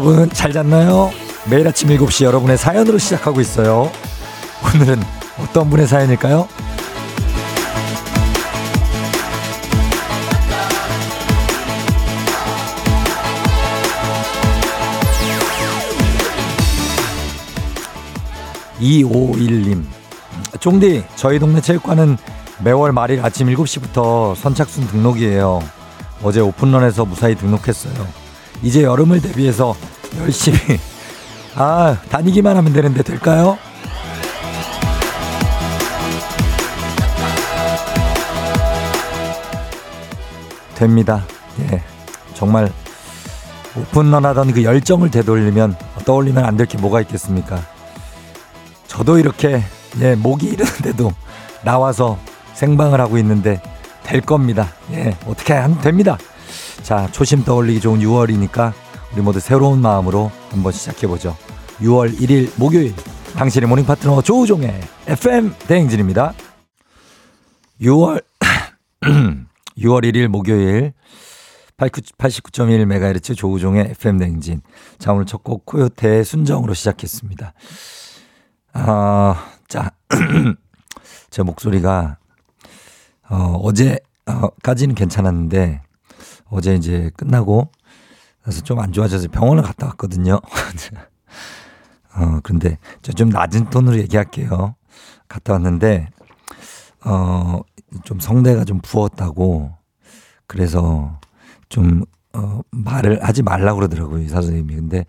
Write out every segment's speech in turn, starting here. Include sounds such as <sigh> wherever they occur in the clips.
여러분 잘 잤나요? 매일 아침 7시 여러분의 사연으로 시작하고 있어요. 오늘은 어떤 분의 사연일까요? (2551님) 쫑디 저희 동네 체육관은 매월 말일 아침 7시부터 선착순 등록이에요 어제 오픈런에서 무사히 등록했어요 이제 여름을 대비해서 열심히 아 다니기만 하면 되는데 될까요? 됩니다. 예. 정말 오픈런 하던 그 열정을 되돌리면 떠올리면 안 될 게 뭐가 있겠습니까? 저도 이렇게 예, 목이 이르는데도 나와서 생방을 하고 있는데 될 겁니다. 예, 어떻게 하면 됩니다. 자, 초심 떠올리기 좋은 6월이니까 우리 모두 새로운 마음으로 한번 시작해보죠. 6월 1일 목요일 당신의 모닝 파트너 조우종의 FM 대행진입니다. 6월 6월 1일 목요일 89.1MHz 조우종의 FM 대행진. 자, 오늘 첫 곡 코요태의 순정으로 시작했습니다. 아, 자, <clears throat> 제 목소리가 어, 어제까지는 괜찮았는데 어제 이제 끝나고 그래서 좀 안 좋아져서 병원을 갔다 왔거든요. <laughs> 어, 저좀 낮은 톤으로 얘기할게요. 갔다 왔는데 어, 좀 성대가 좀 부었다고 그래서 좀 어, 말을 하지 말라고 그러더라고요. 의사 선생님이. 근데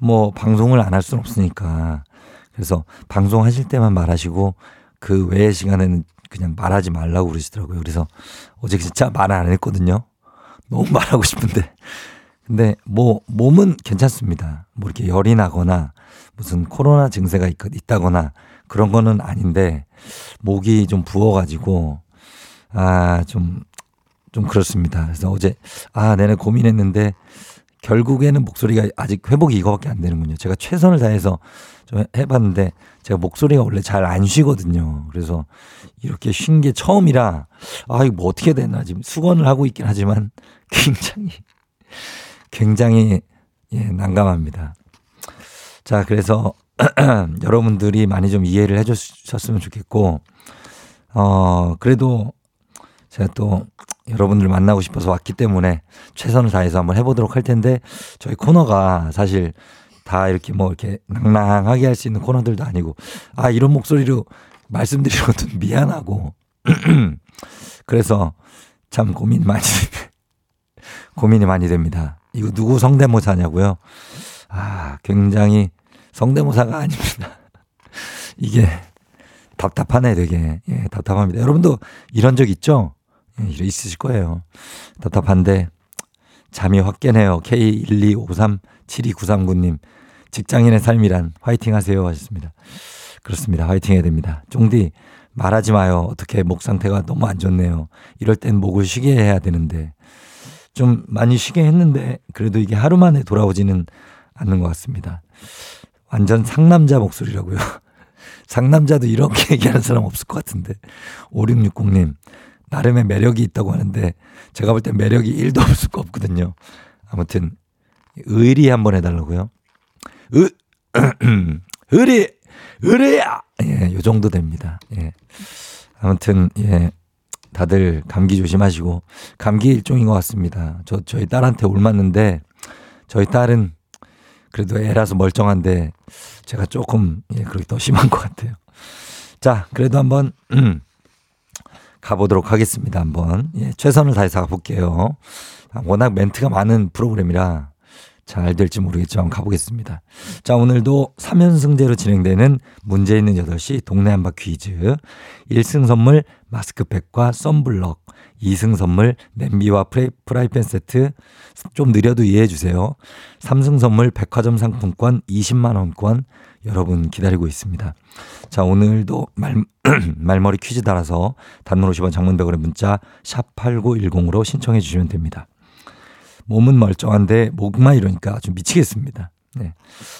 뭐 방송을 안 할 수는 없으니까 그래서 방송하실 때만 말하시고 그 외의 시간에는 그냥 말하지 말라고 그러시더라고요. 그래서 어제 진짜 말 안 했거든요. 너무 <laughs> 말하고 싶은데. 근데 뭐 몸은 괜찮습니다. 뭐 이렇게 열이 나거나 무슨 코로나 증세가 있, 있다거나 그런 거는 아닌데 목이 좀 부어가지고 아, 좀, 좀 그렇습니다. 그래서 어제 아, 내내 고민했는데 결국에는 목소리가 아직 회복이 이거밖에 안 되는군요. 제가 최선을 다해서 좀 해봤는데 제가 목소리가 원래 잘 안 쉬거든요. 그래서 이렇게 쉰 게 처음이라 아 이거 뭐 어떻게 되나 지금 수건을 하고 있긴 하지만 <laughs> 굉장히 굉장히 예 난감합니다. 자 그래서 <clears throat> 여러분들이 많이 좀 이해를 해주셨으면 좋겠고 어 그래도 제가 또 여러분들 만나고 싶어서 왔기 때문에 최선을 다해서 한번 해보도록 할 텐데 저희 코너가 사실 다 이렇게 뭐 이렇게 낭낭하게 할 수 있는 코너들도 아니고 아 이런 목소리로 말씀드리는 것도 <laughs> 미안하고 <clears throat> 그래서 참 고민 많이 <laughs> 고민이 많이 됩니다. 이거 누구 성대모사냐고요? 아 굉장히 성대모사가 아닙니다. <laughs> 이게 답답하네 되게 예, 답답합니다. 여러분도 이런 적 있죠? 예, 있으실 거예요. 답답한데 잠이 확 깨네요. K125372939님 직장인의 삶이란 화이팅 하세요 하셨습니다. 그렇습니다. 화이팅 해야 됩니다. 쫑디 말하지 마요. 어떻게 목 상태가 너무 안 좋네요. 이럴 땐 목을 쉬게 해야 되는데 좀 많이 쉬게 했는데 그래도 이게 하루 만에 돌아오지는 않는 것 같습니다. 완전 상남자 목소리라고요. <laughs> 상남자도 이렇게 <laughs> 얘기하는 사람 없을 것 같은데. 5660님, 나름의 매력이 있다고 하는데 제가 볼땐 매력이 1도 없을 거 없거든요. 아무튼 의리 한번 해달라고요. 의, 의리, 의리야! 예, 요 정도 됩니다. 예. 아무튼, 예. 다들 감기 조심하시고, 감기 일종인 것 같습니다. 저, 저희 딸한테 옮았는데, 저희 딸은 그래도 애라서 멀쩡한데, 제가 조금, 예, 그렇게 더 심한 것 같아요. 자, 그래도 한번, 음, <clears throat> 가보도록 하겠습니다. 한번. 예, 최선을 다해서 가볼게요. 워낙 멘트가 많은 프로그램이라 잘 될지 모르겠지만 가보겠습니다. 자, 오늘도 3연승제로 진행되는 문제 있는 8시 동네 한바 퀴즈. 1승 선물 마스크팩과 썬블럭. 2승 선물 냄비와 프라이, 프라이팬 세트. 좀 느려도 이해해 주세요. 3승 선물 백화점 상품권 20만 원권 여러분 기다리고 있습니다. 자, 오늘도 말, <clears throat> 말머리 퀴즈 따라서 단문 50원 장문백원의 문자 샵 8910으로 신청해 주시면 됩니다. 몸은 멀쩡한데 목만 이러니까 아주 미치겠습니다. 네.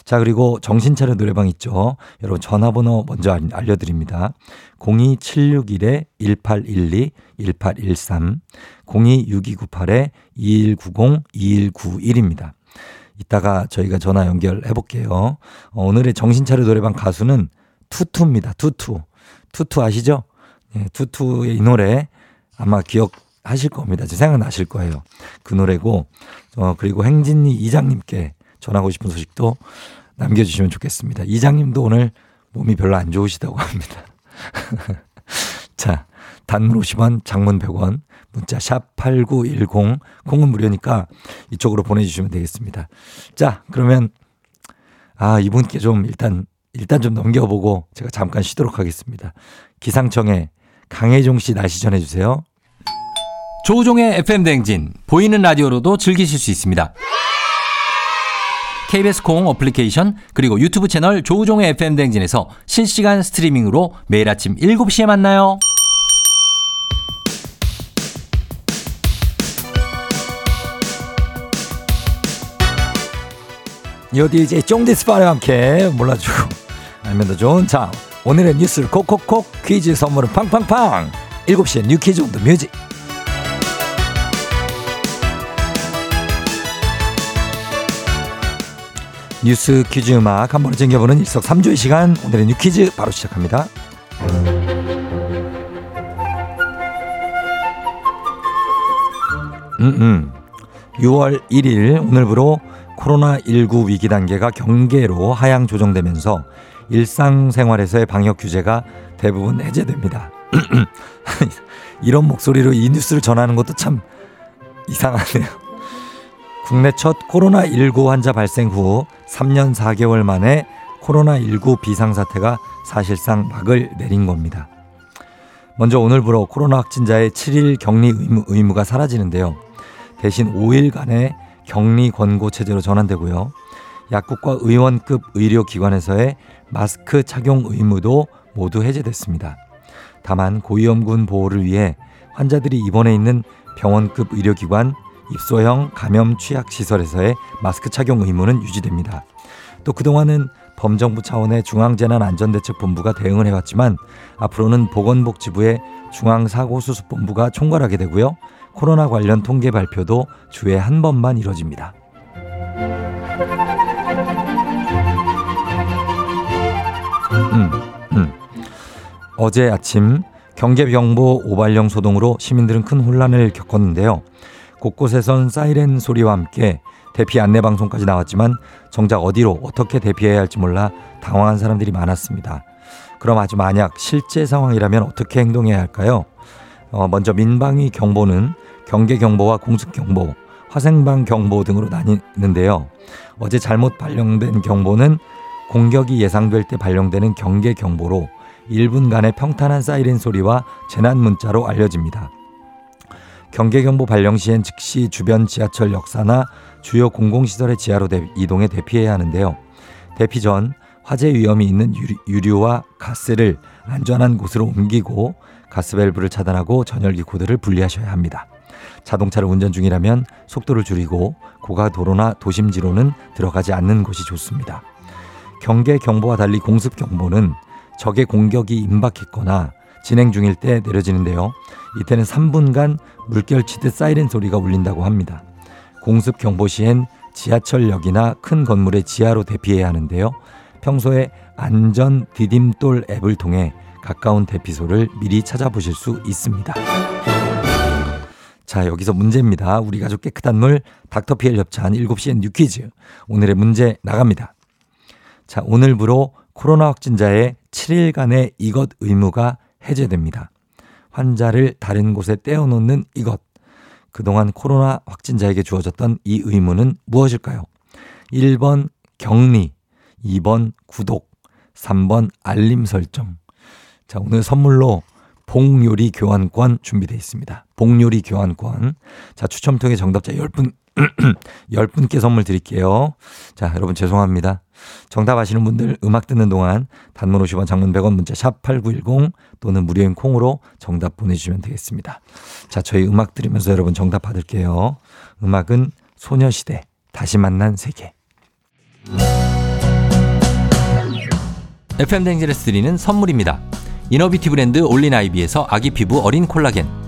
자, 그리고 정신차려 노래방 있죠. 여러분 전화번호 먼저 알려 드립니다. 02761-1812, 1813, 026298-2190-2191입니다. 이따가 저희가 전화 연결해 볼게요. 어, 오늘의 정신차려 노래방 가수는 투투입니다. 투투. 투투 아시죠? 예, 투투의 이 노래 아마 기억 하실 겁니다. 생각나실 거예요. 그 노래고, 어, 그리고 행진이 이장님께 전하고 싶은 소식도 남겨주시면 좋겠습니다. 이장님도 오늘 몸이 별로 안 좋으시다고 <laughs> 합니다. <laughs> 자, 단문 50원, 장문 100원, 문자 샵 8910, 콩은 무료니까 이쪽으로 보내주시면 되겠습니다. 자, 그러면, 아, 이분께 좀 일단, 일단 좀 넘겨보고 제가 잠깐 쉬도록 하겠습니다. 기상청에 강혜종 씨 날씨 전해주세요. 조우종의 FM 댕진 보이는 라디오로도 즐기실 수 있습니다. KBS 콩 어플리케이션 그리고 유튜브 채널 조우종의 FM 댕진에서 실시간 스트리밍으로 매일 아침 7시에 만나요. 요디 이제 쫑디스파와 함께 몰라주고 알면 더 좋은 자 오늘의 뉴스를 콕콕콕 퀴즈 선물은 팡팡팡 7시에 뉴 퀴즈 on the music 뉴스 퀴즈 음악 한 번에 챙겨보는 일석삼조의 시간 오늘의 뉴 퀴즈 바로 시작합니다. 음, 음. 6월 1일 오늘부로 코로나19 위기 단계가 경계로 하향 조정되면서 일상생활에서의 방역 규제가 대부분 해제됩니다. <clears throat> 이런 목소리로 이 뉴스를 전하는 것도 참 이상하네요. 국내 첫 코로나19 환자 발생 후 3년 4개월 만에 코로나19 비상사태가 사실상 막을 내린 겁니다. 먼저 오늘부로 코로나 확진자의 7일 격리 의무, 의무 가 사라지는데요. 대신 5일간의 격리 권고 체제로 전환되고요. 약국과 의원급 의료기관에서의 마스크 착용 의무도 모두 해제됐습니다. 다만 고위험군 보호를 위해 환자들이 입원해 있는 병원급 의료기관, 입소형 감염 취약 시설에서의 마스크 착용 의무는 유지됩니다. 또 그동안은 범정부 차원의 중앙재난안전대책본부가 대응을 해왔지만 앞으로는 보건복지부의 중앙사고수습본부가 총괄하게 되고요. 코로나 관련 통계 발표도 주에 한 번만 이뤄집니다. 음, 음. 어제 아침 경계병보 오발령 소동으로 시민들은 큰 혼란을 겪었는데요. 곳곳에선 사이렌 소리와 함께 대피 안내 방송까지 나왔지만 정작 어디로 어떻게 대피해야 할지 몰라 당황한 사람들이 많았습니다. 그럼 아주 만약 실제 상황이라면 어떻게 행동해야 할까요? 어, 먼저 민방위 경보는 경계 경보와 공습 경보, 화생방 경보 등으로 나뉘는데요. 어제 잘못 발령된 경보는 공격이 예상될 때 발령되는 경계 경보로 1분간의 평탄한 사이렌 소리와 재난 문자로 알려집니다. 경계경보 발령 시엔 즉시 주변 지하철 역사나 주요 공공시설의 지하로 대, 이동해 대피해야 하는데요. 대피 전 화재 위험이 있는 유류, 와 가스를 안전한 곳으로 옮기고 가스밸브를 차단하고 전열기 코드를 분리하셔야 합니다. 자동차를 운전 중이라면 속도를 줄이고 고가 도로나 도심지로는 들어가지 않는 곳이 좋습니다. 경계 경보와 달리 공습 경보는 적의 공격이 임박했거나 진행 중일 때 내려지는데요. 이때는 3분간 물결치듯 사이렌 소리가 울린다고 합니다. 공습 경보 시엔 지하철역이나 큰 건물의 지하로 대피해야 하는데요. 평소에 안전 디딤돌 앱을 통해 가까운 대피소를 미리 찾아보실 수 있습니다. 자, 여기서 문제입니다. 우리 가족 깨끗한 물 닥터피엘 협찬 7시엔 뉴퀴즈. 오늘의 문제 나갑니다. 자, 오늘부로 코로나 확진자의 7일간의 이것 의무가 해제됩니다. 환자를 다른 곳에 떼어놓는 이것. 그동안 코로나 확진자에게 주어졌던 이 의무는 무엇일까요? 1번 격리, 2번 구독, 3번 알림 설정. 자, 오늘 선물로 봉요리 교환권 준비되어 있습니다. 봉요리 교환권. 자, 추첨 통해 정답자 10분, <clears throat> 10분께 선물 드릴게요. 자, 여러분 죄송합니다. 정답 아시는 분들 음악 듣는 동안 단문 50원 장문 100원 문자 샵 8910 또는 무료인 콩으로 정답 보내주시면 되겠습니다. 자, 저희 음악 들으면서 여러분 정답 받을게요. 음악은 소녀시대 다시 만난 세계. FM 댕진에서 드리는 선물입니다. inner beauty 브랜드 올린 아이비에서 아기 피부 어린 콜라겐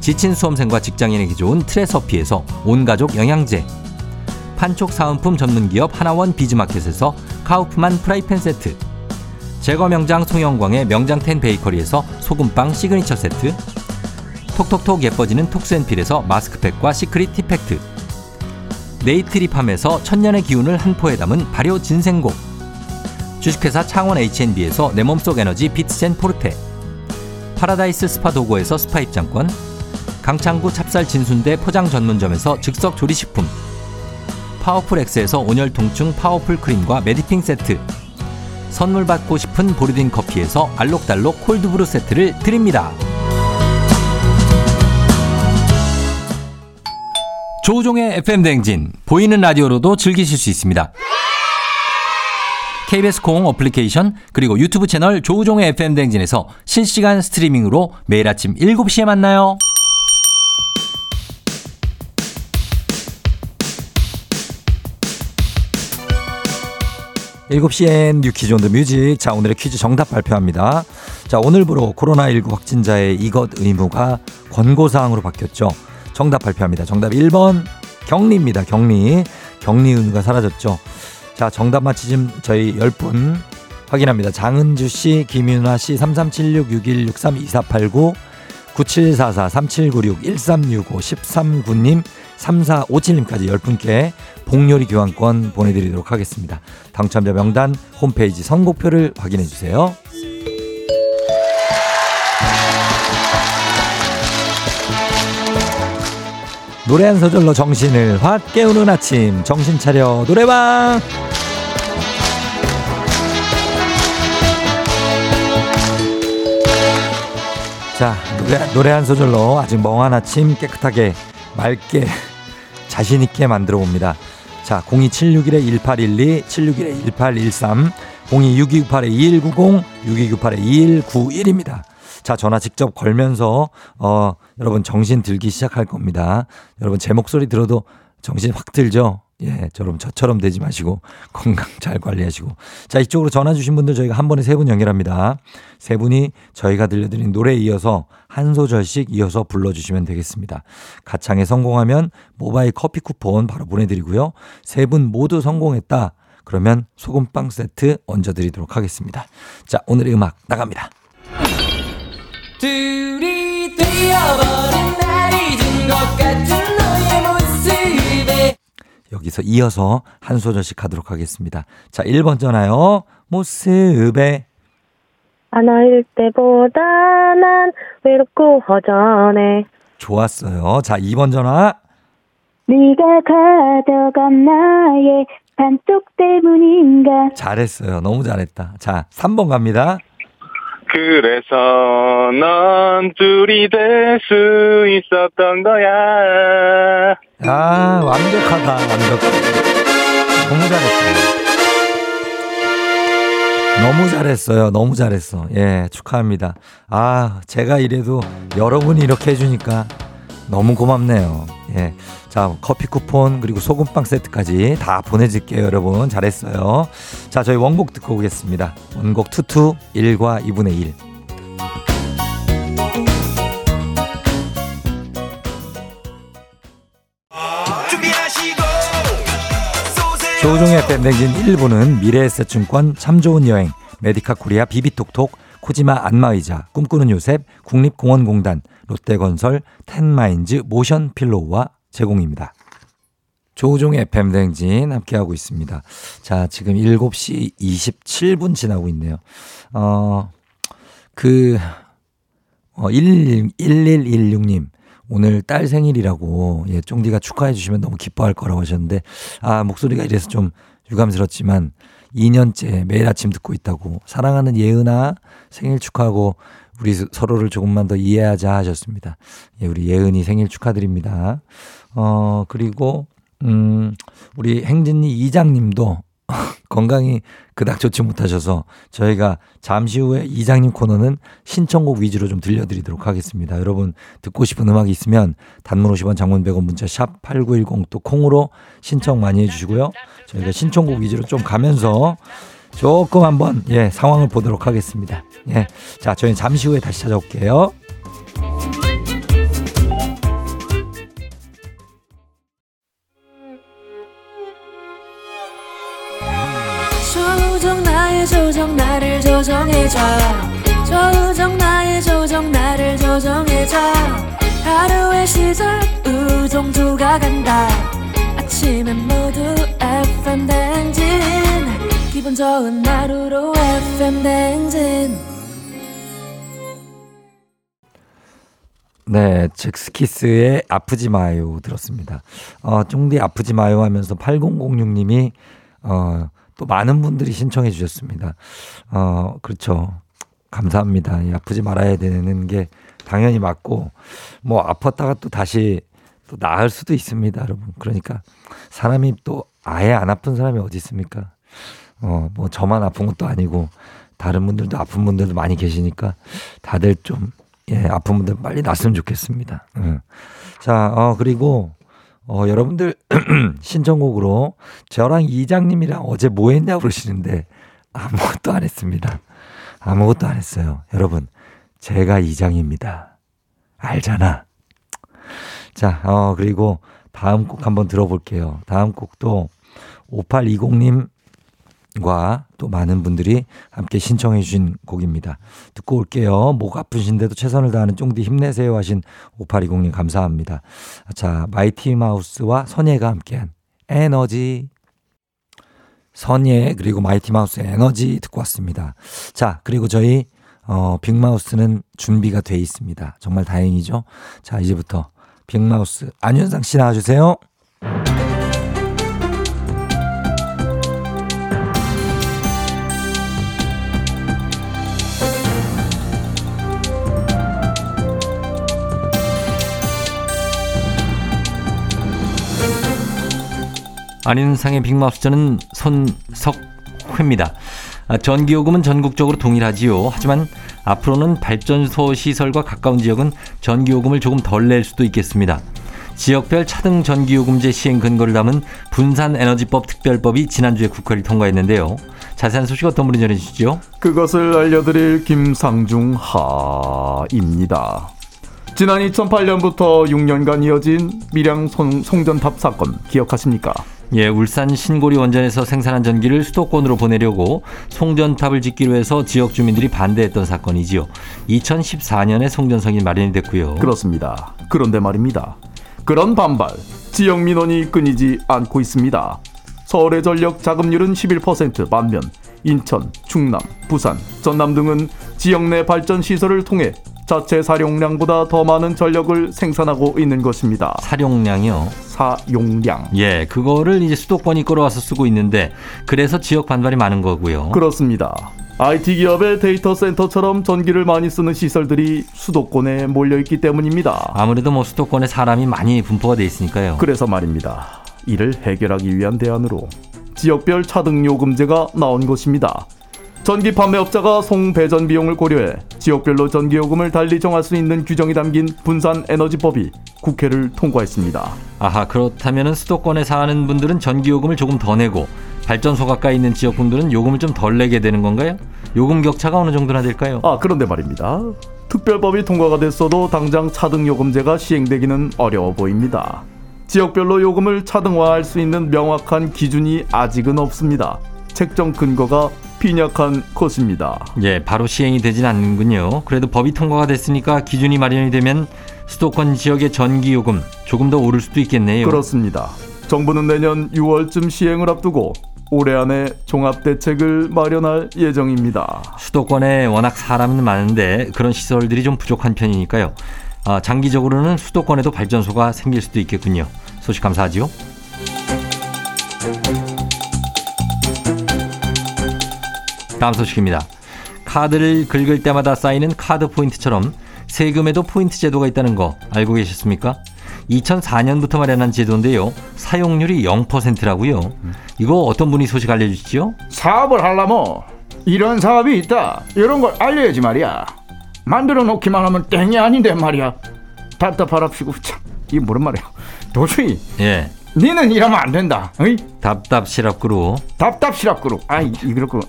지친 수험생과 직장인에게 좋은 트레서피에서 온가족 영양제. 판촉 사은품 전문기업 하나원 비즈마켓에서 카우프만 프라이팬 세트. 제과 명장 송영광의 명장텐 베이커리에서 소금빵 시그니처 세트. 톡톡톡 예뻐지는 톡스앤필에서 마스크팩과 시크릿 티팩트. 네이트리팜에서 천년의 기운을 한 포에 담은 발효 진생곡. 주식회사 창원 H&B에서 내 몸속 에너지 비트젠 포르테. 파라다이스 스파 도고에서 스파 입장권 강창구 찹쌀 진순대 포장 전문점에서 즉석 조리식품 파워풀 엑스에서 온열 통증 파워풀 크림과 메디핑 세트 선물 받고 싶은 보르딘 커피에서 알록달록 콜드브루 세트를 드립니다. 조우종의 FM 댕진 보이는 라디오로도 즐기실 수 있습니다. KBS 콩 어플리케이션 그리고 유튜브 채널 조우종의 FM 댕진에서 실시간 스트리밍으로 매일 아침 7시에 만나요. 7시엔 뉴퀴즈 온 더 뮤직. 자, 오늘의 퀴즈 정답 발표합니다. 자, 오늘부로 코로나19 확진자의 이것 의무가 권고사항으로 바뀌었죠. 정답 발표합니다. 정답 1번 격리입니다. 격리. 격리 의무가 사라졌죠. 자, 정답 맞히신 저희 10분 확인합니다. 장은주 씨, 김윤아 씨, 337661632489 9744 3796 1365 13구님 3457님까지 10분께 복요리 교환권 보내드리도록 하겠습니다. 당첨자 명단 홈페이지 선곡표를 확인해 주세요. 노래 한 소절로 정신을 확 깨우는 아침 정신 차려 노래방 자 노래, 노래 한 소절로 아직 멍한 아침 깨끗하게 맑게 자신있게 만들어 봅니다 자 02761-1812 761-1813 026298-2190 6298-2191입니다 자, 전화 직접 걸면서, 어, 여러분 정신 들기 시작할 겁니다. 여러분 제 목소리 들어도 정신 확 들죠? 예, 저럼 저처럼 되지 마시고 건강 잘 관리하시고. 자, 이쪽으로 전화 주신 분들 저희가 한 번에 세 분 연결합니다. 세 분이 저희가 들려드린 노래에 이어서 한 소절씩 이어서 불러주시면 되겠습니다. 가창에 성공하면 모바일 커피 쿠폰 바로 보내드리고요. 세 분 모두 성공했다. 그러면 소금빵 세트 얹어드리도록 하겠습니다. 자, 오늘의 음악 나갑니다. 둘이 되어버린 날 잊은 것 같은 여기서 이어서 한 소절씩 가도록 하겠습니다. 자, 1번 전화요. 모습에 하나일 때보다 난 외롭고 허전해. 좋았어요. 자, 2번 전화. 네가 가져간 나의 반쪽 때문인가. 잘했어요. 너무 잘했다. 자, 3번 갑니다. 그래서 넌 둘이 될 수 있었던 거야. 아, 완벽하다. 완벽해. 너무 잘했어요. 너무 잘했어요. 너무 잘했어. 예, 축하합니다. 아, 제가 이래도 여러분이 이렇게 해주니까 너무 고맙네요. 예. 자, 커피 쿠폰 그리고 소금빵 세트까지 다 보내줄게요, 여러분. 잘했어요. 자, 저희 원곡 듣고 오겠습니다. 원곡 투투 1과 2분의 1. 조우종의 FM 댕진 1부는 미래에셋증권 참 좋은 여행 메디카 코리아 비비톡톡 코지마 안마의자 꿈꾸는 요셉 국립공원공단 롯데건설 텐마인즈 모션 필로우와 제공입니다. 조종의 FM 댕진 함께하고 있습니다. 자, 지금 7시 27분 지나고 있네요. 어, 그, 어, 11, 1116님. 오늘 딸 생일이라고, 예, 쫑디가 축하해 주시면 너무 기뻐할 거라고 하셨는데, 아, 목소리가 이래서 좀 유감스럽지만, 2년째 매일 아침 듣고 있다고, 사랑하는 예은아 생일 축하하고, 우리 서로를 조금만 더 이해하자 하셨습니다. 예, 우리 예은이 생일 축하드립니다. 어, 그리고, 음, 우리 행진이 이장님도 <laughs> 건강이 그닥 좋지 못하셔서 저희가 잠시 후에 이장님 코너는 신청곡 위주로 좀 들려드리도록 하겠습니다. 여러분 듣고 싶은 음악이 있으면 단문 50원 장문 100원 문자 샵 8910 또 콩으로 신청 많이 해주시고요. 저희가 신청곡 위주로 좀 가면서 조금 한번 예 상황을 보도록 하겠습니다. 예, 자 저희는 잠시 후에 다시 찾아올게요. 조정 나를 조정해줘. 조정 나의 조정 나를 조정해줘. 하루의 시절 우정조가 간다. 아침엔 모두 FM 댕진. 기분 좋은 하루로 FM 댕진. 네, 잭스키스의 아프지 마요 들었습니다. 어, 쫑디 아프지 마요 하면서 8006님이 어, 또 많은 분들이 신청해 주셨습니다. 어, 그렇죠. 감사합니다. 이 아프지 말아야 되는 게 당연히 맞고 뭐 아팠다가 또 다시 또 나을 수도 있습니다, 여러분. 그러니까 사람이 또 아예 안 아픈 사람이 어디 있습니까? 어, 뭐 저만 아픈 것도 아니고 다른 분들도 아픈 분들도 많이 계시니까 다들 좀 예, 아픈 분들 빨리 낫으면 좋겠습니다. 응. 자, 어, 그리고 어, 여러분들 <clears throat> 신청곡으로 저랑 이장님이랑 어제 뭐 했냐고 그러시는데 아무것도 안 했습니다. 아무것도 안 했어요. 여러분, 제가 이장입니다. 알잖아. 자, 어, 그리고 다음 곡 한번 들어볼게요. 다음 곡도 5820님 과또 많은 분들이 함께 신청해 주신 곡입니다. 듣고 올게요. 목 아프신데도 최선을 다하는 쫑디 힘내세요 하신 5820님 감사합니다. 자, 마이티 마우스와 선예가 함께한 에너지. 선예 그리고 마이티 마우스 에너지 듣고 왔습니다. 자, 그리고 저희 어, 빅마우스는 준비가 돼 있습니다. 정말 다행이죠. 자, 이제부터 빅마우스 안윤상 씨 나와 주세요. 안윤상의 빅마우스 저는 손석회입니다. 아, 전기요금은 전국적으로 동일하지요. 하지만 앞으로는 발전소 시설과 가까운 지역은 전기요금을 조금 덜 낼 수도 있겠습니다. 지역별 차등 전기요금제 시행 근거를 담은 분산에너지법 특별법이 지난주에 국회를 통과했는데요. 자세한 소식 어떤 분이 전해주시죠? 그것을 알려드릴 김상중 하입니다. 지난 2008년부터 6년간 이어진 밀양 송, 송전탑 사건 기억하십니까? 예, 울산 신고리 원전에서 생산한 전기를 수도권으로 보내려고 송전탑을 짓기로 해서 지역 주민들이 반대했던 사건이지요. 2014년에 송전성이 마련이 됐고요. 그렇습니다. 그런데 말입니다. 그런 반발, 지역 민원이 끊이지 않고 있습니다. 서울의 전력 자금률은 11% 반면 인천, 충남, 부산, 전남 등은 지역 내 발전 시설을 통해 자체 사용량보다 더 많은 전력을 생산하고 있는 것입니다. 사용량이요. 사용량. 예, 그거를 이제 수도권이 끌어와서 쓰고 있는데 그래서 지역 반발이 많은 거고요. 그렇습니다. IT 기업의 데이터 센터처럼 전기를 많이 쓰는 시설들이 수도권에 몰려 있기 때문입니다. 아무래도 뭐 수도권에 사람이 많이 분포가 돼 있으니까요. 그래서 말입니다. 이를 해결하기 위한 대안으로 지역별 차등 요금제가 나온 것입니다. 전기 판매업자가 송 배전 비용을 고려해 지역별로 전기 요금을 달리 정할 수 있는 규정이 담긴 분산 에너지법이 국회를 통과했습니다. 아하, 그렇다면 수도권에 사는 분들은 전기 요금을 조금 더 내고 발전소 가까이 있는 지역 분들은 요금을 좀 덜 내게 되는 건가요? 요금 격차가 어느 정도나 될까요? 아, 그런데 말입니다. 특별법이 통과가 됐어도 당장 차등 요금제가 시행되기는 어려워 보입니다. 지역별로 요금을 차등화할 수 있는 명확한 기준이 아직은 없습니다. 책정 근거가 빈약한 것입니다. 예, 바로 시행이 되진 않는군요. 그래도 법이 통과가 됐으니까 기준이 마련이 되면 수도권 지역의 전기 요금 조금 더 오를 수도 있겠네요. 그렇습니다. 정부는 내년 6월쯤 시행을 앞두고 올해 안에 종합 대책을 마련할 예정입니다. 수도권에 워낙 사람은 많은데 그런 시설들이 좀 부족한 편이니까요. 아, 장기적으로는 수도권에도 발전소가 생길 수도 있겠군요. 소식 감사하지요. 다음 소식입니다. 카드를 긁을 때마다 쌓이는 카드 포인트처럼 세금에도 포인트 제도가 있다는 거 알고 계셨습니까? 2004년부터 마련한 제도인데요. 사용률이 0%라고요. 이거 어떤 분이 소식 알려주시죠? 사업을 하려면 이런 사업이 있다 이런 걸 알려야지 말이야 만들어 놓기만 하면 땡이 아닌데 말이야 답답하랍시고 참 이게 뭐란 말이야 도저히 예. 니는 이러면 안 된다 어이? 답답시랍구로 답답시랍구로 아이 이렇고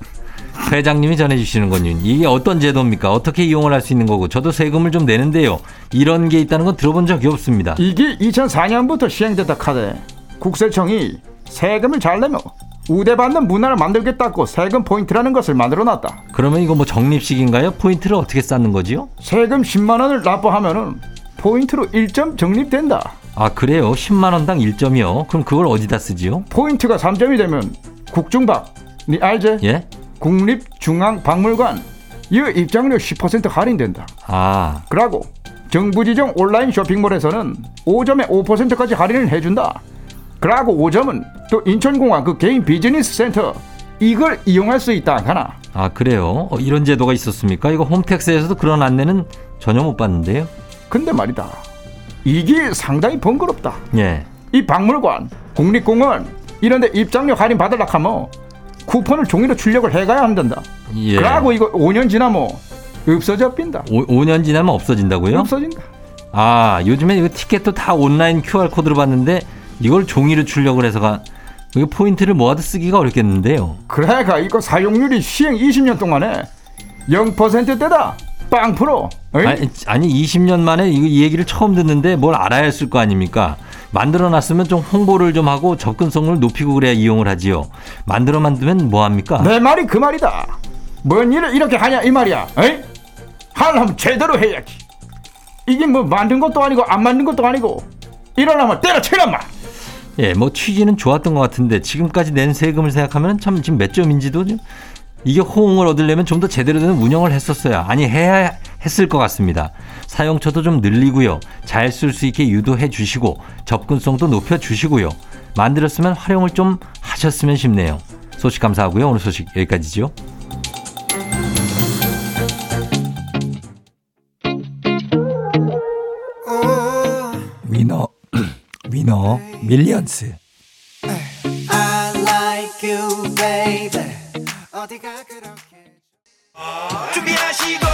회장님이 전해주시는 건요. 이게 어떤 제도입니까? 어떻게 이용을 할 수 있는 거고 저도 세금을 좀 내는데요. 이런 게 있다는 건 들어본 적이 없습니다. 이게 2004년부터 시행됐다 카드 국세청이 세금을 잘 내면 우대받는 문화를 만들겠다고 세금 포인트라는 것을 만들어놨다 그러면 이거 뭐 적립식인가요? 포인트를 어떻게 쌓는 거지요? 세금 10만 원을 납부하면은 포인트로 1점 적립된다 아 그래요? 10만 원당 1점이요? 그럼 그걸 어디다 쓰지요? 포인트가 3점이 되면 국중박 니 알제? 예? 국립중앙박물관 이 입장료 10% 할인된다. 아 그러고 정부 지정 온라인 쇼핑몰에서는 5점에 5%까지 할인을 해준다. 그러고 5점은 또 인천공항 그 개인 비즈니스 센터 이걸 이용할 수 있다 하나. 아 그래요? 어, 이런 제도가 있었습니까? 이거 홈택스에서도 그런 안내는 전혀 못 봤는데요. 근데 말이다. 이게 상당히 번거롭다. 예. 이 박물관, 국립공원 이런데 입장료 할인 받으려 하면 쿠폰을 종이로 출력을 해가야 한단다. 예. 그러고 이거 5년 지나면 없어져 빈다. 오, 5년 지나면 없어진다고요? 없어진다. 아 요즘에 이거 티켓도 다 온라인 QR 코드로 받는데 이걸 종이로 출력을 해서가 이거 포인트를 모아도 쓰기가 어렵겠는데요. 그래가 이거 사용률이 시행 20년 동안에 0%대다 빵 프로? 아니, 아니 20년 만에 이거 이 얘기를 처음 듣는데 뭘 알아야 했을 거 아닙니까? 만들어 놨으면 좀 홍보를 좀 하고 접근성을 높이고 그래야 이용을 하지요. 만들어 만두면 뭐 합니까? 내 말이 그 말이다 뭔 일을 이렇게 하냐 이 말이야 어이? 하려면 제대로 해야지 이게 뭐 만든 것도 아니고 안 만든 것도 아니고 이러려면 때려치란 말 예, 뭐 취지는 좋았던 것 같은데 지금까지 낸 세금을 생각하면 참 지금 몇 점인지도 좀 이게 호응을 얻으려면 좀 더 제대로 된 운영을 했었어야 아니 해야 했을 것 같습니다. 사용처도 좀 늘리고요. 잘 쓸 수 있게 유도해 주시고 접근성도 높여 주시고요. 만들었으면 활용을 좀 하셨으면 싶네요. 소식 감사하고요. 오늘 소식 여기까지죠. 위너 <clears throat> 위너 밀리언스 I like you, baby. 어디가 그렇게 준비하시고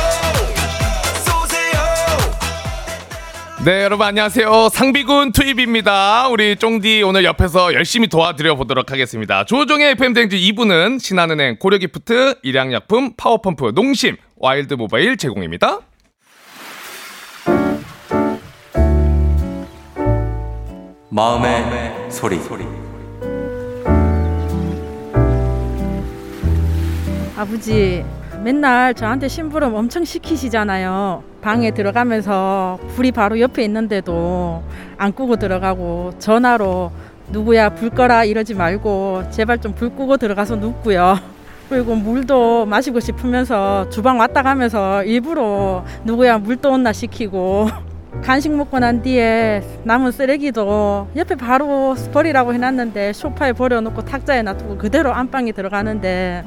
네, 여러분 안녕하세요. 상비군 투입입니다. 우리 쫑디 오늘 옆에서 열심히 도와드려 보도록 하겠습니다. 조우종의 FM 댕진 2부는 신한은행, 고려기프트, 일양약품, 파워펌프, 농심, 와일드 모바일 제공입니다. 마음의 소리. 아버지 맨날 저한테 심부름 엄청 시키시잖아요. 방에 들어가면서 불이 바로 옆에 있는데도 안 끄고 들어가고 전화로 누구야 불 꺼라 이러지 말고 제발 좀 불 끄고 들어가서 눕고요. <laughs> 그리고 물도 마시고 싶으면서 주방 왔다 가면서 일부러 누구야 물 떠온나 시키고 <laughs> 간식 먹고 난 뒤에 남은 쓰레기도 옆에 바로 버리라고 해놨는데 소파에 버려놓고 탁자에 놔두고 그대로 안방에 들어가는데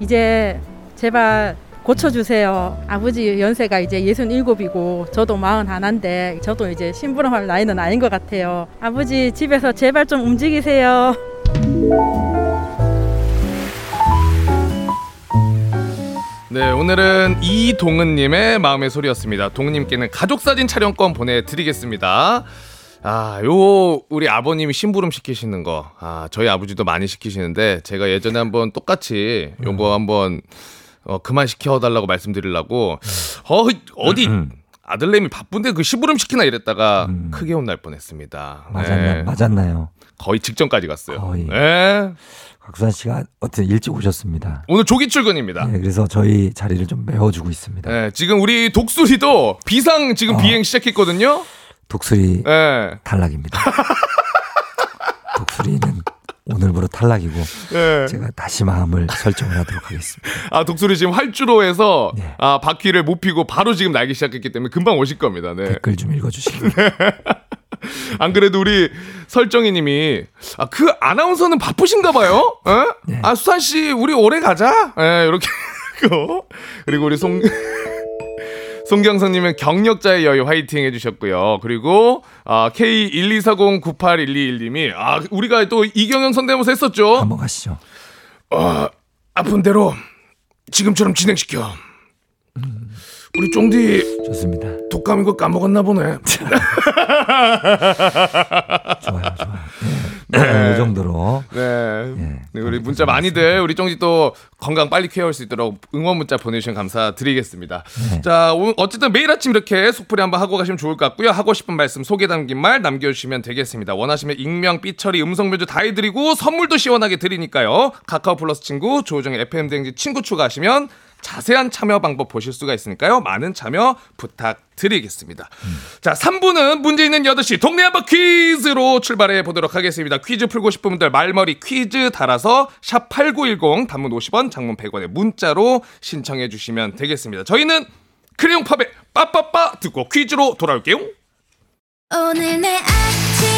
이제 제발 고쳐주세요. 아버지 연세가 이제 예순 일곱이고 저도 마흔 하나인데 저도 이제 심부름할 나이는 아닌 것 같아요. 아버지 집에서 제발 좀 움직이세요. 네, 오늘은 이동은님의 마음의 소리였습니다. 동은님께는 가족사진 촬영권 보내드리겠습니다. 아, 요, 우리 아버님이 심부름 시키시는 거. 아, 저희 아버지도 많이 시키시는데, 제가 예전에 한번 똑같이 요거 한번, 어, 그만 시켜달라고 말씀드리려고, 어, 어디, 아들내미 바쁜데 그 심부름 시키나 이랬다가 크게 혼날 뻔했습니다. 맞았나, 네, 맞았나요? 거의 직전까지 갔어요. 거의. 네. 각수산 씨가 어쨌든 일찍 오셨습니다. 오늘 조기 출근입니다. 네, 그래서 저희 자리를 좀 메워주고 있습니다. 네, 지금 우리 독수리도 비상 지금 비행 시작했거든요. 독수리 네. 탈락입니다. 독수리 <laughs> 독수리는 오늘부로 탈락이고 네. 제가 다시 마음을 설정을 하도록 하겠습니다. <laughs> 아 독수리 지금 활주로 해서 네. 아 바퀴를 못 피고 바로 지금 날기 시작했기 때문에 금방 오실 겁니다. 네. 댓글 좀 읽어주시기 <laughs> 안 그래도 우리 설정이님이 아 그 아나운서는 바쁘신가 봐요. 어? 네. 아 수산 씨 우리 오래 가자. 예, 이렇게 고 <laughs> 그리고 우리 송 송경선님은 경력자의 여유 화이팅 해주셨고요. 그리고 아, K124098121님이 아 우리가 또 이경영 성대모사 했었죠. 한번 가시죠. 어, 아픈 대로 지금처럼 진행시켜. 우리 쫑디 좋습니다. 독감인 거 까먹었나 보네. <laughs> 좋아요, 좋아요. 네. 네. 이 정도로. 네. 예, 네, 우리 문자 많이들 우리 쫑지 또 건강 빨리 쾌어올 수 있도록 응원 문자 보내주시면 감사드리겠습니다. 네. 자, 오늘 어쨌든 매일 아침 이렇게 속풀이 한번 하고 가시면 좋을 것 같고요. 하고 싶은 말씀, 소개 담긴 말 남겨주시면 되겠습니다. 원하시면 익명, 삐처리, 음성 변조 다 해드리고 선물도 시원하게 드리니까요. 카카오 플러스 친구, 조우정의 FM 댕지 친구 추가하시면 자세한 참여 방법 보실 수가 있으니까요. 많은 참여 부탁드리겠습니다. 자, 3부는 문제 있는 8시 동네 한바 퀴즈로 출발해 보도록 하겠습니다. 퀴즈 풀고 싶은 분들 말머리 퀴즈 달아서 샵 8910 단문 50원, 장문 100원의 문자로 신청해 주시면 되겠습니다. 저희는 크레용 팝의 빠빠빠 듣고 퀴즈로 돌아올게요. 오늘 내 아침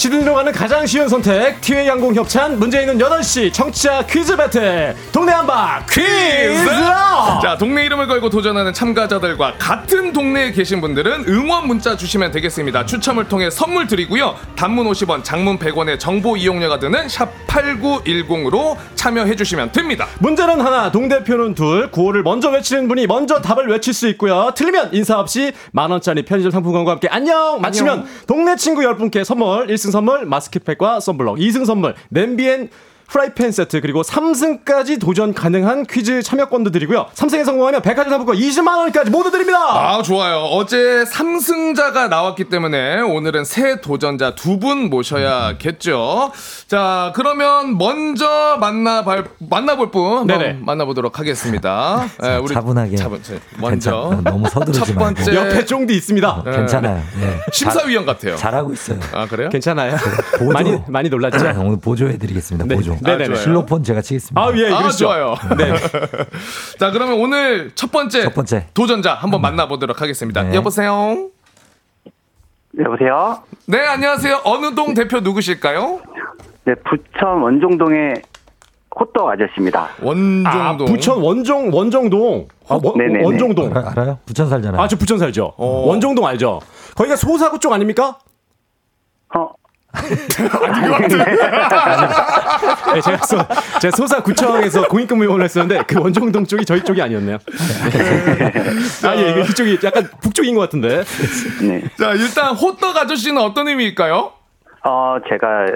시드니로 가는 가장 쉬운 선택 티웨이 항공 협찬 문제 있는 8시 청취자 퀴즈 배틀. 동네 한바 퀴즈 자 동네 이름을 걸고 도전하는 참가자들과 같은 동네에 계신 분들은 응원 문자 주시면 되겠습니다. 추첨을 통해 선물 드리고요. 단문 50원 장문 100원의 정보 이용료가 드는 샵 8910으로 참여해 주시면 됩니다. 문제는 하나 동대표는 둘 구호를 먼저 외치는 분이 먼저 답을 외칠 수 있고요. 틀리면 인사 없이 만원짜리 편의점 상품권과 함께 안녕! 마치면 동네 친구 10분께 선물 1승 선물 마스크팩과 썬블럭. 2승 선물 냄비엔 프라이팬 세트 그리고 3승까지 도전 가능한 퀴즈 참여권도 드리고요 3승에 성공하면 백화점 상품권 20만 원까지 모두 드립니다 아 좋아요 어제 3승자가 나왔기 때문에 오늘은 새 도전자 두 분 모셔야겠죠 자 그러면 먼저 만나볼 만나볼 분. 만나보도록 하겠습니다 <laughs> 예, 차분하게. 차분, 자, 먼저 괜찮- 너무 서두르지 첫 번째 말고. 옆에 쫑디 있습니다 괜찮아요. 예. <laughs> 심사위원 같아요 잘하고 있어요. 아 그래요? 괜찮아요 보조. 많이 많이 놀랐죠 오늘 보조해드리겠습니다. 네. 보조. 네네네. 좋아요. 실로폰 제가 치겠습니다. 아예아 그러시죠 좋아요 <laughs> 네. 자 그러면 오늘 첫 번째, 첫 번째. 도전자 한번 만나보도록 하겠습니다 네. 여보세요 여보세요? 네 안녕하세요 어느 동 대표 누구실까요? 네, 부천 원종동의 호떡 아저씨입니다. 원종동 아, 부천 원종 원정동 아, 원, 네네네. 원정동 알아, 알아요? 부천 살잖아요. 아 저 부천 살죠 어. 원정동 알죠 거기가 소사구 쪽 아닙니까 어, 네, 제가, 소, 제가 소사구청에서 공익근무 요원을 했었는데 그 원정동 쪽이 저희 쪽이 아니었네요. 아예 이거 이쪽이 약간 북쪽인 것 같은데. 네. 자 일단 호떡 아저씨는 어떤 의미일까요? 어, 제가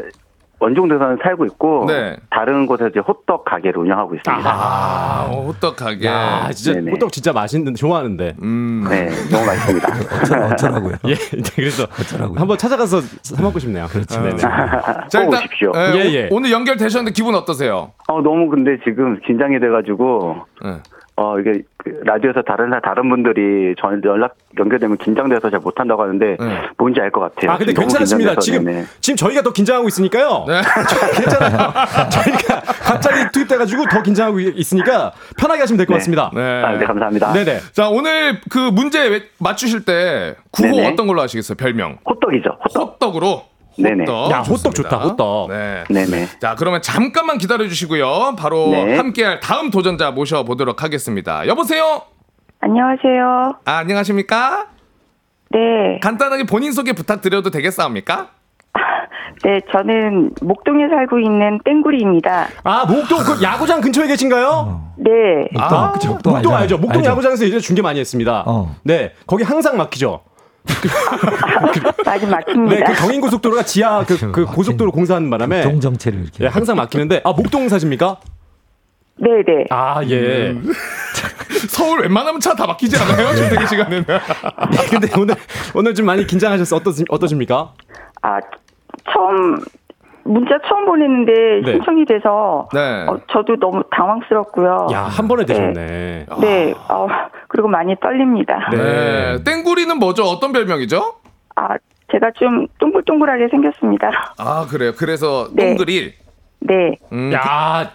원종동에서는 살고 있고, 네. 다른 곳에서 이제 호떡 가게를 운영하고 있습니다. 아 어, 호떡 가게 야 진짜 네네. 호떡 진짜 맛있는 좋아하는데 음. 네, 너무 맛있습니다. <laughs> 어쩌, 어쩌라고요? <laughs> 예 네, 그래서 어쩌라고요? 한번 찾아가서 사 먹고 싶네요 그렇죠 네네. 자꼭 일단 오십시오. 예, 예, 오- 예. 오늘 연결 되셨는데 기분 어떠세요? 어, 너무 근데 지금 긴장이 돼가지고, 예. 어, 이게 그 라디오에서 다른, 사- 다른 분들이 전 연락 연결되면 긴장돼서 잘 못한다고 하는데, 네. 뭔지 알 것 같아요. 아 근데 괜찮습니다 지금 네네. 지금 저희가 더 긴장하고 있으니까요 네. <laughs> 괜찮아요 <laughs> 저희가 갑자기 투입돼가지고 더 긴장하고 있으니까 편하게 하시면 될것 네. 같습니다 네. 아, 네, 감사합니다. 네네 자 오늘 그 문제 외- 맞추실 때 구호 네네. 어떤 걸로 하시겠어요? 별명 호떡이죠. 호떡. 호떡으로 네네. 호떡. 야, 호떡. 좋다, 호떡. 네. 네네. 자, 그러면 잠깐만 기다려 주시고요. 바로 네. 함께할 다음 도전자 모셔보도록 하겠습니다. 여보세요? 안녕하세요. 아, 안녕하십니까? 네. 간단하게 본인 소개 부탁드려도 되겠사옵니까? <laughs> 네, 저는 목동에 살고 있는 땡구리입니다. 아, 목동 그 야구장 근처에 계신가요? 네. 아, 그쵸. 목동, 목동 알죠. 알죠. 목동 알죠. 야구장에서 이제 중계 많이 했습니다. 어. 네, 거기 항상 막히죠. 많이 막힙니다. 네, 그 경인 고속도로가 지하 그, 그 고속도로 공사하는 바람에 동 정체를 이렇게. 네, 항상 막히는데 아 목동 사십니까? 네 네. 아 예. 음. <laughs> 서울 웬만하면 차 다 막히지 않아요? 출퇴근 시간에는. <laughs> 근데 오늘 오늘 좀 많이 긴장하셨어 어떠 어떠십니까? 아, 처음, 문자 처음 보냈는데 네. 신청이 돼서 네. 어, 저도 너무 당황스럽고요. 야 한 번에 되셨네. 네, 어, 그리고 많이 떨립니다. 네. 땡구리는 뭐죠? 어떤 별명이죠? 아, 제가 좀 동글동글하게 생겼습니다. 아, 그래요. 그래서 네. 똥그릴. 네. 음, 야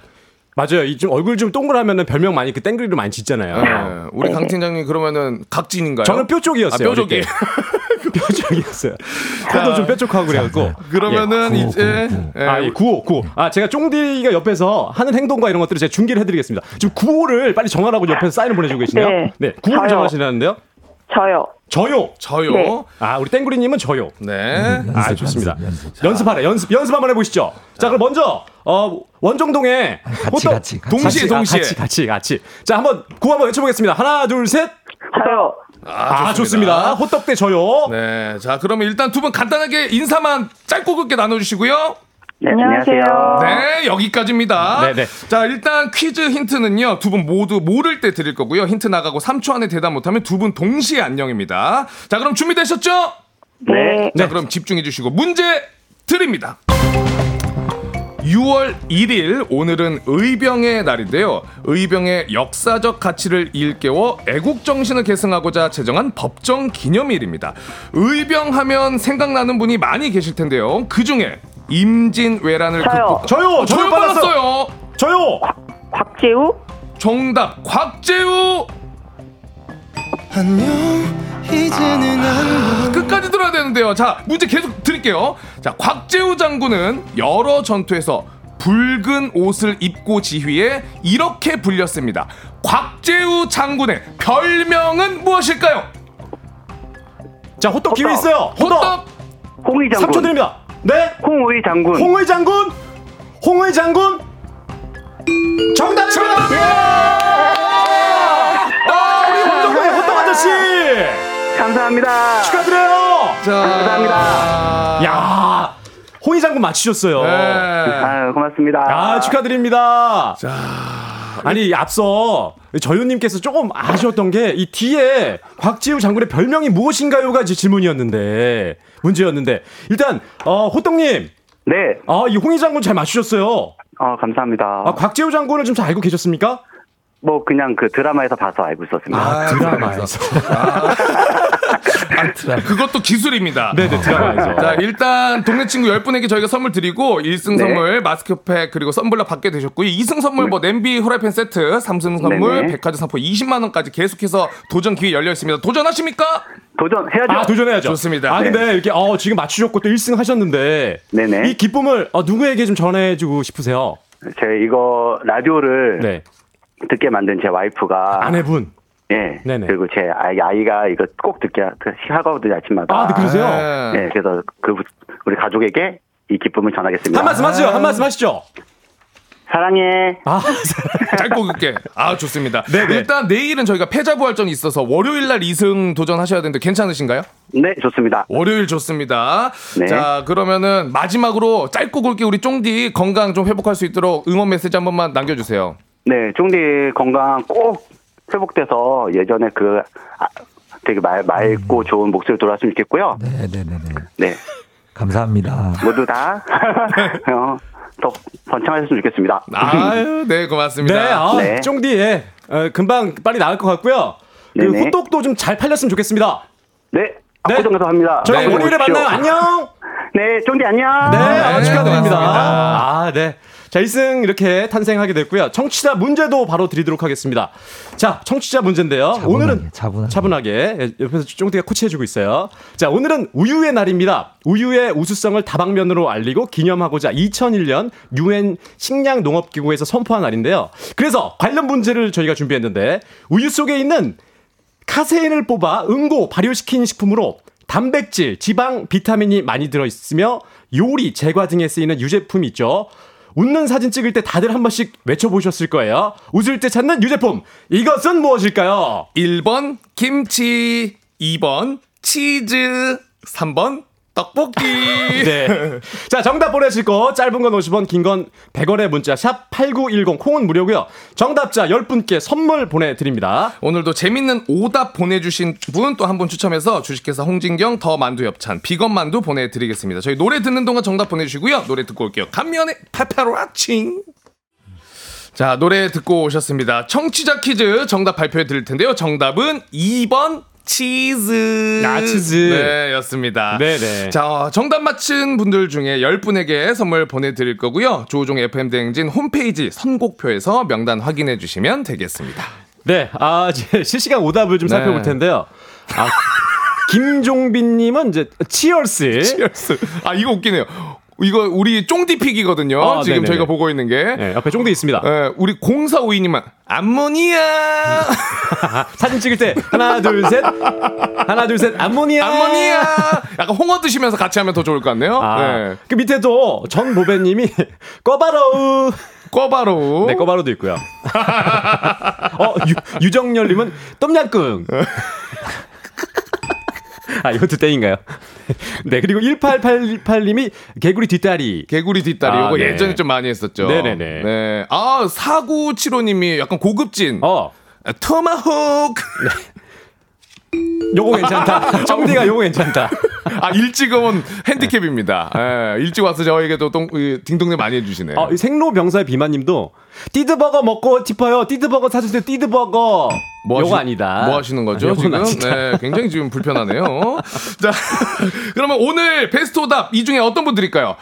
맞아요. 이 좀 얼굴 좀 동그라면은 별명 많이 그 땡그리로 많이 짓잖아요. 네. 우리 강 팀장님 그러면은 각진인가요? 저는 뾰족이었어요. 아, 뾰족이. <laughs> <laughs> 때. 뾰족이었어요. 코도 좀 뾰족하고 그래갖고. 그러면은 예, 이제 구호, 예, 아, 예, 9호, 9호. 아, 제가 쫑디가 옆에서 하는 행동과 이런 것들을 제가 중계를 해드리겠습니다. 지금 9호를 빨리 정하라고 옆에서 사인을 보내주고 계시네요. 네. 네, 9호를 저요. 정하시라는데요. 저요. 저요. 저요. 네. 아, 우리 땡구리님은 저요. 네. 연습, 아, 좋습니다. 연습, 연습. 연습하래. 연습, 연습 한번 해보시죠. 자, 그럼 먼저, 어, 원정동에. 같이, 같이, 같이. 동시에, 같이, 아, 동시에. 같이, 같이, 같이. 자, 한번 구호 한번 외쳐보겠습니다. 하나, 둘, 셋. 저요. 아, 좋습니다. 호떡 대 저요. 네. 자, 그러면 일단 두 분 간단하게 인사만 짧고 굵게 나눠주시고요. 네, 안녕하세요. 네, 여기까지입니다. 네, 네. 자, 일단 퀴즈 힌트는요. 두 분 모두 모를 때 드릴 거고요. 힌트 나가고 3초 안에 대답 못하면 두 분 동시에 안녕입니다. 자, 그럼 준비되셨죠? 네. 자, 그럼 집중해 주시고 문제 드립니다. 6월 1일 오늘은 의병의 날인데요. 의병의 역사적 가치를 일깨워 애국 정신을 계승하고자 제정한 법정 기념일입니다. 의병하면 생각나는 분이 많이 계실 텐데요. 그 중에 임진왜란을 저요. 극복 저요. 저요 저요 빨랐어요. 저요. 곽재우? 정답 곽재우 안녕 이제는 안녕 끝까지 들어야 되는데요. 자, 문제 계속 드릴게요. 자, 곽재우 장군은 여러 전투에서 붉은 옷을 입고 지휘해 이렇게 불렸습니다. 곽재우 장군의 별명은 무엇일까요? 자, 호떡 기회 있어요. 호떡. 호떡 홍의 장군. 3초 드립니다. 네. 홍의 장군. 홍의 장군. 홍의 장군. 정답입니다. 아, 우리 원정동의 호떡 아저 씨. 감사합니다. 축하드려요. 자, 감사합니다. 야, 홍의 장군 맞추셨어요. 네. 아유, 고맙습니다. 아, 축하드립니다. 아니, 앞서 저윤님께서 조금 아쉬웠던 게 이 뒤에 곽지우 장군의 별명이 무엇인가요가 질문이었는데, 문제였는데. 일단, 어, 호떡님. 네. 아, 이 홍의 장군 잘 맞추셨어요. 어, 감사합니다. 아, 곽지우 장군을 좀 잘 알고 계셨습니까? 뭐 그냥 그 드라마에서 봐서 알고 있었습니다. 아, 드라마에서. 그것도 기술입니다. 네네, 드라마에서. 자, 일단 동네 친구 10분에게 저희가 선물 드리고 1승 네. 선물 마스크팩 그리고 썬블럭 받게 되셨고요. 2승 선물 뭐 냄비 후라이팬 세트, 3승 선물 네네. 백화점 상품 20만 원까지 계속해서 도전 기회 열려 있습니다. 도전하십니까? 도전해야죠. 아, 도전해야죠. 좋습니다. 아, 네. 근데 이렇게, 어, 지금 맞추셨고 또 1승 하셨는데. 네네. 이 기쁨을 어, 누구에게 좀 전해 주고 싶으세요? 제 이거 라디오를 네. 듣게 만든 제 와이프가 아내분. 예. 네네. 그리고 제 아이, 아이가 이거 꼭 듣게 하거든요 아침마다. 아, 네, 그러세요? 네. 네, 그래서 그 우리 가족에게 이 기쁨을 전하겠습니다. 한 말씀 하시죠. 한 말씀 하시죠. 사랑해. 아, <laughs> 짧고 굵게. 아, 좋습니다. 네네. 일단 내일은 저희가 패자부활전이 있어서 월요일 날 2승 도전하셔야 되는데 괜찮으신가요? 네, 좋습니다. 월요일 좋습니다. 네. 자, 그러면은 마지막으로 짧고 굵게 우리 쫑디 건강 좀 회복할 수 있도록 응원 메시지 한 번만 남겨주세요. 네, 쫑디 건강 꼭 회복돼서 예전에 그 아, 되게 말, 맑고 좋은 목소리 돌아왔으면 좋겠고요. 네 네 네네. 네, 감사합니다. 모두 다 <laughs> 어, 더 번창하셨으면 좋겠습니다. 아유, 네, 고맙습니다. 네, 아, 네. 쫑디, 예. 어, 금방 빨리 나을 것 같고요. 그 네네. 호떡도 좀 잘 팔렸으면 좋겠습니다. 네, 네. 압구정에서 합니다. 저희 네, 월요일에. 만나요. 안녕. 네, 쫑디 안녕. 네, 아, 네, 축하드립니다. 고맙습니다. 아, 네. 자, 1승 이렇게 탄생하게 됐고요. 청취자 문제도 바로 드리도록 하겠습니다. 자, 청취자 문제인데요. 오늘은 차분하게. 차분하게 예, 옆에서 쫑디가 코치해주고 있어요. 자, 오늘은 우유의 날입니다. 우유의 우수성을 다방면으로 알리고 기념하고자 2001년 유엔 식량 농업기구에서 선포한 날인데요. 그래서 관련 문제를 저희가 준비했는데 우유 속에 있는 카세인을 뽑아 응고 발효시킨 식품으로 단백질, 지방, 비타민이 많이 들어있으며 요리, 제과 등에 쓰이는 유제품이 있죠. 웃는 사진 찍을 때 다들 한 번씩 외쳐보셨을 거예요. 웃을 때 찾는 유제품. 이것은 무엇일까요? 1번 김치, 2번 치즈, 3번 떡볶이. <laughs> 네. 자, 정답 보내실 거 짧은 건 50원, 긴 건 100원의 문자 샵 8910 콩은 무료고요. 정답자 10분께 선물 보내 드립니다. 오늘도 재밌는 오답 보내 주신 분 또 한 분 추첨해서 주식회사 홍진경 더 만두 엽찬 비건 만두 보내 드리겠습니다. 저희 노래 듣는 동안 정답 보내 주시고요. 노래 듣고 올게요. 감면의 파파로아칭. 자 노래 듣고 오셨습니다. 청취자 퀴즈 정답 발표해 드릴 텐데요. 정답은 2번 치즈. 아, 치즈. 네, 였습니다. 네네. 자, 어, 정답 맞힌 분들 중에 10분에게 선물 보내드릴 거고요. 조우종 FM대행진 홈페이지 선곡표에서 명단 확인해 주시면 되겠습니다. 네, 아, 이제 실시간 오답을 좀 네. 살펴볼 텐데요. 아, 김종빈님은 이제 치얼스. 치얼스. 아, 이거 웃기네요. 이거 우리 쫑디픽이거든요. 아, 지금 네네네. 저희가 보고 있는 게. 네, 옆에 쫑디 있습니다. 예, 우리 0452님은 암모니아. <laughs> 사진 찍을 때 하나 둘 셋, 하나 둘 셋, 암모니아. 암모니아. 약간 홍어 드시면서 같이 하면 더 좋을 것 같네요. 아, 네. 그 밑에도 전보배님이 꺼바로우. <laughs> 꺼바로우. 네, 꺼바로도 있고요. <laughs> 어, 유, 유정열님은 똠양꿍. 아, 이것도 땡인가요? 네, 그리고 1888님이 개구리 뒷다리. 개구리 뒷다리. 아, 요거 네. 예전에 좀 많이 했었죠. 네네네. 네. 아, 4975님이 약간 고급진. 어. 토마호크. 요거 괜찮다. <laughs> 정디가 요거 괜찮다. <laughs> 아, 일찍 온 핸디캡입니다. 예, 일찍 와서 저에게도 똥, 이, 딩동대 많이 해주시네. 어, 이 생로병사의 비만님도 띠드버거 먹고 싶어요. 띠드버거 사주세요. 띠드버거. 뭐 요거 하시- 아니다. 뭐 하시는 거죠, 아, 지금? 아니다. 네, 굉장히 지금 불편하네요. <laughs> 자, 그러면 오늘 베스트 오답 이 중에 어떤 분들일까요?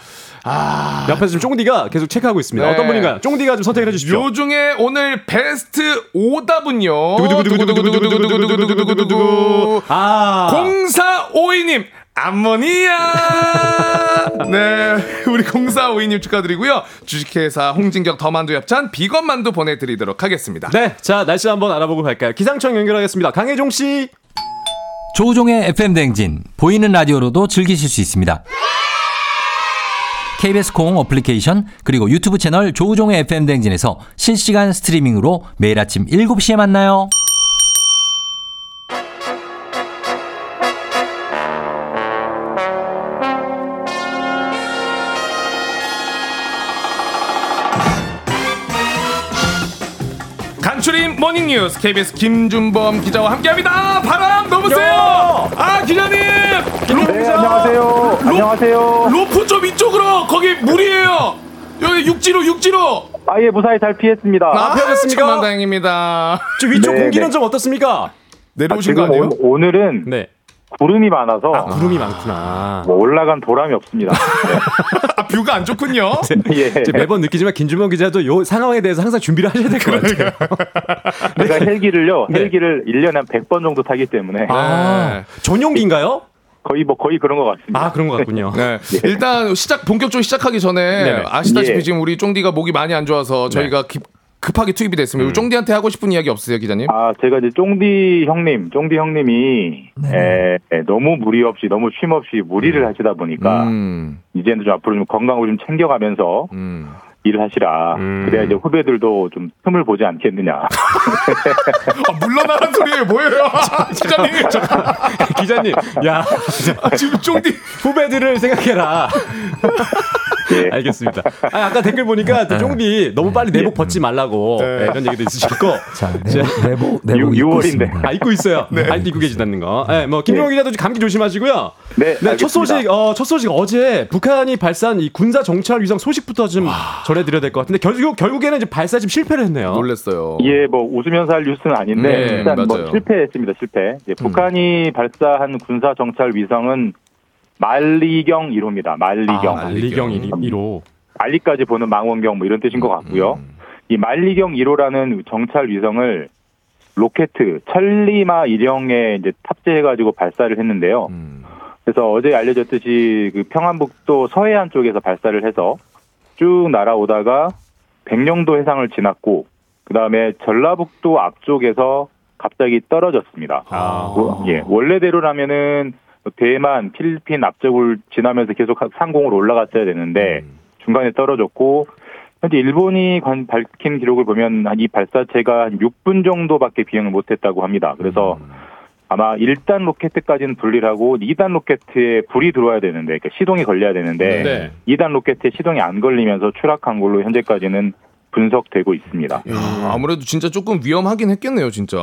아, 옆에서 지금 쫑디가 계속 체크하고 있습니다. 네. 어떤 분인가요? 쫑디가 좀 선택을 해주십시오. 요 중에 오늘 베스트 오답은요. 두구두구두구두구두구두구두구두구두구두구. 아. 0452님, 암모니아! <laughs> 네, 우리 0452님 축하드리고요. 주식회사 홍진경 더만두 협찬 비건 만두 보내드리도록 하겠습니다. 네, 자 날씨 한번 알아보고 갈까요? 기상청 연결하겠습니다. 강혜종 씨. 조우종의 FM 대행진 보이는 라디오로도 즐기실 수 있습니다. KBS 콩 어플리케이션 그리고 유튜브 채널 조우종의 FM 대행진에서 실시간 스트리밍으로 매일 아침 7시에 만나요. 모닝 뉴스 KBS 김준범 기자와 함께합니다. 바람 넣으세요. 아 기자님. 네, 안녕하세요. 안녕하세요. 로프 좀 이쪽으로. 거기 물이에요. 여기 육지로 육지로. 아예 무사히 잘 피했습니다. 아, 피하셨습니까? 천만다행입니다. 저 위쪽 네, 공기는 네. 좀 어떻습니까? 내려오신 거 지금 아니에요? 오, 오늘은 네. 구름이 많아서 아, 구름이 많구나. 뭐 올라간 보람이 없습니다. <laughs> 아, 뷰가 안 좋군요. <laughs> 예. 제가 매번 느끼지만 김준범 기자도 요 상황에 대해서 항상 준비를 하셔야 될 것 같아요. <laughs> 제가 헬기를요, 네. 헬기를 1년에 한 100번 정도 타기 때문에 아, 전용기인가요? 거의 뭐 거의 그런 것 같습니다. 아, 그런 것 같군요. 네. 일단 시작 본격적으로 시작하기 전에 네네. 아시다시피 예. 지금 우리 쫑디가 목이 많이 안 좋아서 저희가 기- 급하게 투입이 됐습니다. 우리 쫑디한테 하고 싶은 이야기 없으세요, 기자님? 아, 제가 이제 쫑디 형님, 쫑디 형님이 에, 에, 너무 무리 없이, 너무 쉼 없이 무리를 하시다 보니까 음, 이제는 좀 앞으로 좀 건강을 좀 챙겨가면서 음. 일을 하시라. 음. 그래야 이제 후배들도 좀 틈을 보지 않겠느냐. <laughs> 아, 물러나란 소리예요, 뭐예요? <laughs> 기자님. <laughs> 기자님, 야, 아, 지금 쫑디. 후배들을 생각해라. 예. <laughs> 알겠습니다. 아, 아까 댓글 보니까 또 쫑디 너무 빨리 내복 벗지 말라고 네. 네, 이런 얘기도 있으시고. 자, 내복, 내복, 내복 유- 입고 유월인데. 있습니다. 아, 입고 있어요. 아, 입고 계시다는 거. 네, 뭐, 김용호 기자도 감기 조심하시고요. 네, 네, 첫. 소식, 어, 첫 소식 어제 북한이 발사한 이 군사 정찰 위성 소식부터 좀 전해드려야 될 것 같은데 결국, 결국에는 이제 발사 지금 실패를 했네요. 놀랬어요. 예, 뭐 웃으면서 할 뉴스는 아닌데 네, 일단 뭐 맞아요. 음. 실패했습니다. 실패. 이제 북한이 발사한 군사 정찰 위성은 말리경 1호입니다. 말리경. 아, 알리경 1호. 알리까지 보는 망원경 뭐 이런 뜻인 것 같고요. 이 만리경 1호라는 정찰 위성을 로켓 천리마 일형에 이제 탑재해가지고 발사를 했는데요. 그래서 어제 알려졌듯이 그 평안북도 서해안 쪽에서 발사를 해서 쭉 날아오다가 백령도 해상을 지났고 그 다음에 전라북도 앞쪽에서 갑자기 떨어졌습니다. 뭐, 예, 원래대로라면은 대만, 필리핀 앞쪽을 지나면서 계속 상공으로 올라갔어야 되는데 중간에 떨어졌고 현재 일본이 관- 밝힌 기록을 보면 한이 발사체가 한 6분 정도밖에 비행을 못했다고 합니다. 그래서 아마 1단 로켓까지는 분리를 하고 2단 로켓에 불이 들어와야 되는데 그러니까 시동이 걸려야 되는데 네. 2단 로켓에 시동이 안 걸리면서 추락한 걸로 현재까지는 분석되고 있습니다. 야, 아무래도 진짜 조금 위험하긴 했겠네요, 진짜.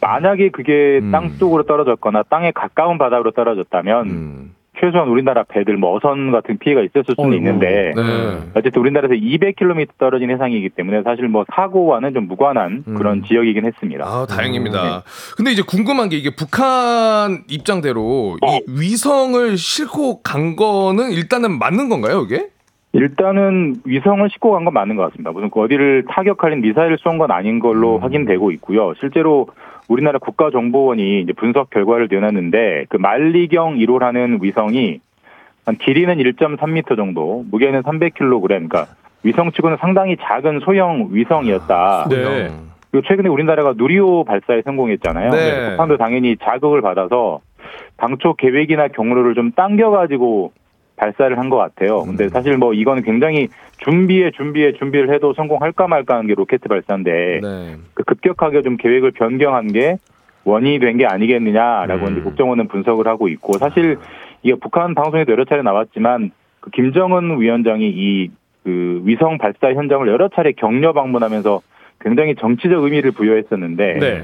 만약에 그게 음. 땅 쪽으로 떨어졌거나 땅에 가까운 바닥으로 떨어졌다면 음. 최소한 우리나라 배들 뭐 어선 같은 피해가 있었을 수는 있는데 네. 어쨌든 우리나라에서 200km 떨어진 해상이기 때문에 사실 뭐 사고와는 좀 무관한 그런 지역이긴 했습니다. 아, 다행입니다. 근데 이제 궁금한 게 이게 북한 입장대로 어. 이 위성을 싣고 간 거는 일단은 맞는 건가요, 이게? 일단은 위성을 싣고 간 건 맞는 것 같습니다. 무슨 그 어디를 타격할 미사일을 쏜건 아닌 걸로 확인되고 있고요. 실제로 우리나라 국가정보원이 이제 분석 결과를 내놨는데 그 만리경 1호라는 위성이 한 길이는 1.3m 정도, 무게는 300kg, 그러니까 위성 치고는 상당히 작은 소형 위성이었다. 네. 그리고 최근에 우리나라가 누리호 발사에 성공했잖아요. 네. 북한도 당연히 자극을 받아서 당초 계획이나 경로를 좀 당겨가지고 발사를 한 것 같아요. 근데 사실 뭐 이거는 굉장히 준비에 준비에 준비를 해도 성공할까 말까 하는 게 로켓 발사인데 네. 그 급격하게 좀 계획을 변경한 게 원인이 된 게 아니겠느냐라고 이제 국정원은 분석을 하고 있고 사실 이게 북한 방송에도 여러 차례 나왔지만 그 김정은 위원장이 이 그 위성 발사 현장을 여러 차례 격려 방문하면서 굉장히 정치적 의미를 부여했었는데 네.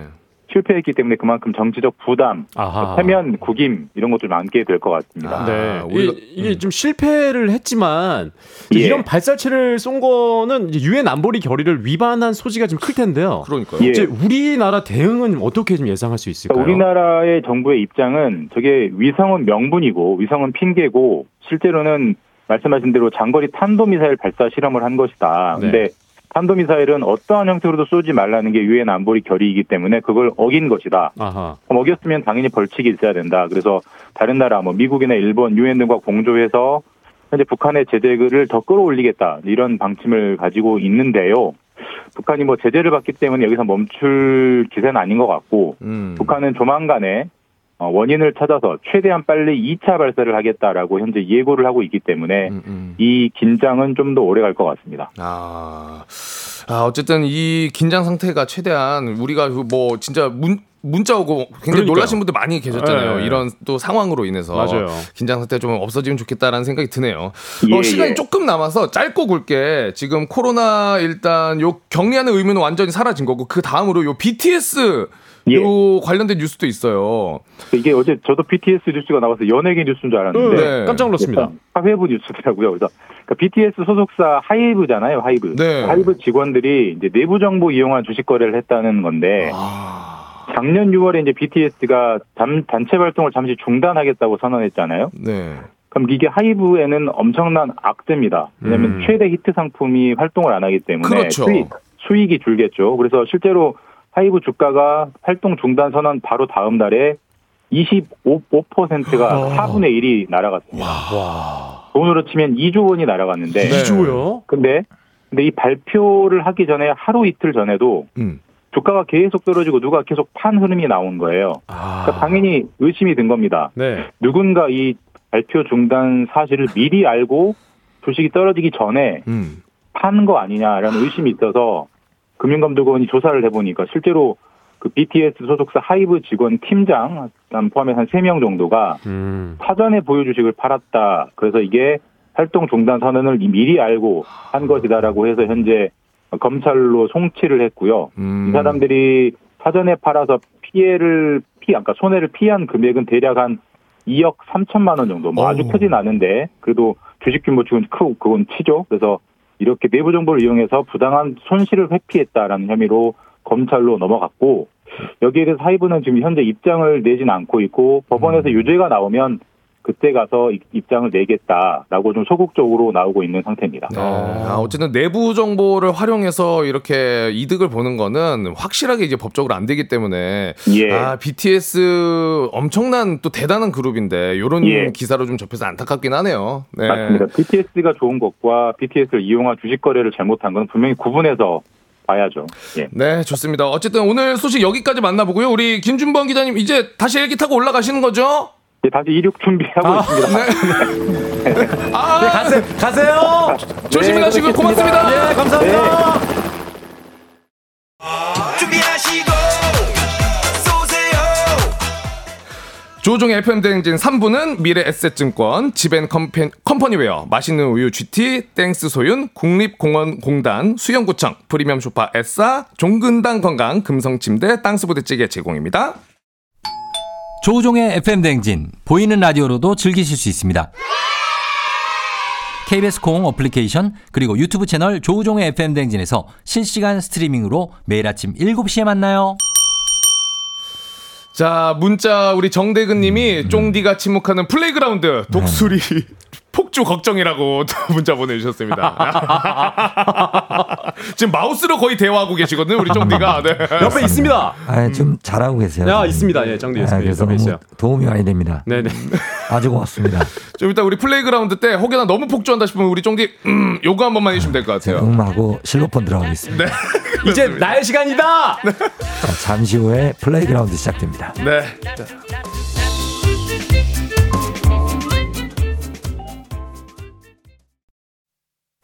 실패했기 때문에 그만큼 정치적 부담, 아하. 세면 구김 이런 것들 많게 될 것 같습니다. 네. 아, 우리가- 이, 게 좀 실패를 했지만 예. 이런 발사체를 쏜 거는 유엔 안보리 결의를 위반한 소지가 좀 클 텐데요. 그러니까요. 예. 이제 우리나라 대응은 어떻게 좀 예상할 수 있을까요? 그러니까 우리나라의 정부의 입장은 저게 위성은 명분이고 위성은 핑계고 실제로는 말씀하신 대로 장거리 탄도미사일 발사 실험을 한 것이다. 네. 근데 탄도미사일은 어떠한 형태로도 쏘지 말라는 게 유엔 안보리 결의이기 때문에 그걸 어긴 것이다. 아하. 그럼 어겼으면 당연히 벌칙이 있어야 된다. 그래서 다른 나라, 뭐 미국이나 일본, 유엔 등과 공조해서 현재 북한의 제재를 더 끌어올리겠다 이런 방침을 가지고 있는데요. 북한이 뭐 제재를 받기 때문에 여기서 멈출 기세는 아닌 것 같고 음. 북한은 조만간에 어, 원인을 찾아서 최대한 빨리 2차 발사를 하겠다라고 현재 예고를 하고 있기 때문에 음, 음. 이 긴장은 좀 더 오래 갈 것 같습니다. 아, 아, 어쨌든 이 긴장 상태가 최대한 우리가 그뭐 진짜 문, 문자 오고 굉장히 그러니까요. 놀라신 분들 많이 계셨잖아요. 네. 이런 또 상황으로 인해서. 맞아요. 긴장 상태 좀 없어지면 좋겠다라는 생각이 드네요. 예, 어, 시간이 예. 조금 남아서 짧고 굵게 지금 코로나 일단 요 격리하는 의무는 완전히 사라진 거고 그 다음으로 요 BTS 예. 요 관련된 뉴스도 있어요. 이게 어제 저도 BTS 뉴스가 나와서 연예계 뉴스인 줄 알았는데 네. 깜짝 놀랐습니다. 사회부 뉴스더라고요. 그래서 그러니까 BTS 소속사 하이브잖아요. 하이브. 네. 하이브 직원들이 이제 내부 정보 이용한 주식 거래를 했다는 건데 아, 작년 6월에 이제 BTS가 단체 활동을 잠시 중단하겠다고 선언했잖아요. 네. 그럼 이게 하이브에는 엄청난 악재입니다. 왜냐하면 음. 최대 히트 상품이 활동을 안 하기 때문에 그렇죠. 수익, 수익이 줄겠죠. 그래서 실제로 하이브 주가가 활동 중단 선언 바로 다음 달에 25%가 4분의 1이 날아갔습니다. 돈으로 치면 2조 원이 날아갔는데 네. 이주요? 근데 근데 이 발표를 하기 전에 하루 이틀 전에도 음. 주가가 계속 떨어지고 누가 계속 판 흐름이 나온 거예요. 그러니까 당연히 의심이 든 겁니다. 네. 누군가 이 발표 중단 사실을 미리 알고 주식이 떨어지기 전에 음. 파는 거 아니냐라는 의심이 있어서 금융감독원이 조사를 해보니까 실제로 그 BTS 소속사 하이브 직원 팀장 포함해서 한 3명 정도가 음. 사전에 보유 주식을 팔았다. 그래서 이게 활동 중단 선언을 미리 알고 한 것이다라고 해서 현재 검찰로 송치를 했고요. 음. 이 사람들이 사전에 팔아서 피해를 피, 아까 손해를 피한 금액은 대략 한 2억 3천만 원 정도. 뭐 아주. 크진 않은데 그래도 주식 규모 지금 크 그건 치죠. 그래서 이렇게 내부 정보를 이용해서 부당한 손실을 회피했다라는 혐의로 검찰로 넘어갔고 여기에 대해서 하이브는 지금 현재 입장을 내진 않고 있고 법원에서 유죄가 나오면 그때 가서 입- 입장을 내겠다라고 좀 소극적으로 나오고 있는 상태입니다. 네. 아, 어쨌든 내부 정보를 활용해서 이렇게 이득을 보는 거는 확실하게 이제 법적으로 안 되기 때문에 예. 아, BTS 엄청난 또 대단한 그룹인데 요런 예. 기사로 좀 접해서 안타깝긴 하네요. 네. 맞습니다. BTS가 좋은 것과 BTS를 이용한 주식 거래를 잘못한 건 분명히 구분해서 봐야죠. 예. 네, 좋습니다. 어쨌든 오늘 소식 여기까지 만나보고요. 우리 김준범 기자님 이제 다시 헬기 타고 올라가시는 거죠? 예, 다시 이륙 준비하고 아, 있습니다. <laughs> 아, 네, 가세, 가세요. 조심히 네, 가시고. 고맙습니다. 예, 감사합니다. 조우종의 FM 대행진 3부는 미래 에셋증권, 지벤 컴페, 컴퍼니웨어, 맛있는 우유 GT, 땡스 소윤, 국립공원공단, 수영구청, 프리미엄 쇼파 에싸, 종근당 건강, 금성침대, 땅스부대찌개 제공입니다. 조우종의 FM 댕진 보이는 라디오로도 즐기실 수 있습니다. KBS 콩 어플리케이션 그리고 유튜브 채널 조우종의 FM 댕진에서 실시간 스트리밍으로 매일 아침 7시에 만나요. 자, 문자 우리 정대근 님이 쫑디가 침묵하는 플레이그라운드 독수리 <laughs> 폭주 걱정이라고 <laughs> 또 문자 보내주셨습니다. <laughs> 지금 마우스로 거의 대화하고 계시거든요, 우리 쫑디가. 네. 옆에 있습니다. 아, 좀 잘하고 계세요. 야, 있습니다. 예, 정리 아, 옆에 있어요. 도움이 많이 됩니다. 네네. 아주 고맙습니다. 좀 이따 우리 플레이그라운드 때 혹여나 너무 폭주한다 싶으면 우리 쫑디 음, 요거 한 번만 해주시면 될 것 같아요. 음하고 실로폰 들어가겠습니다. 네. <laughs> 이제 나의 시간이다. 자, 잠시 후에 플레이그라운드 시작됩니다. 네.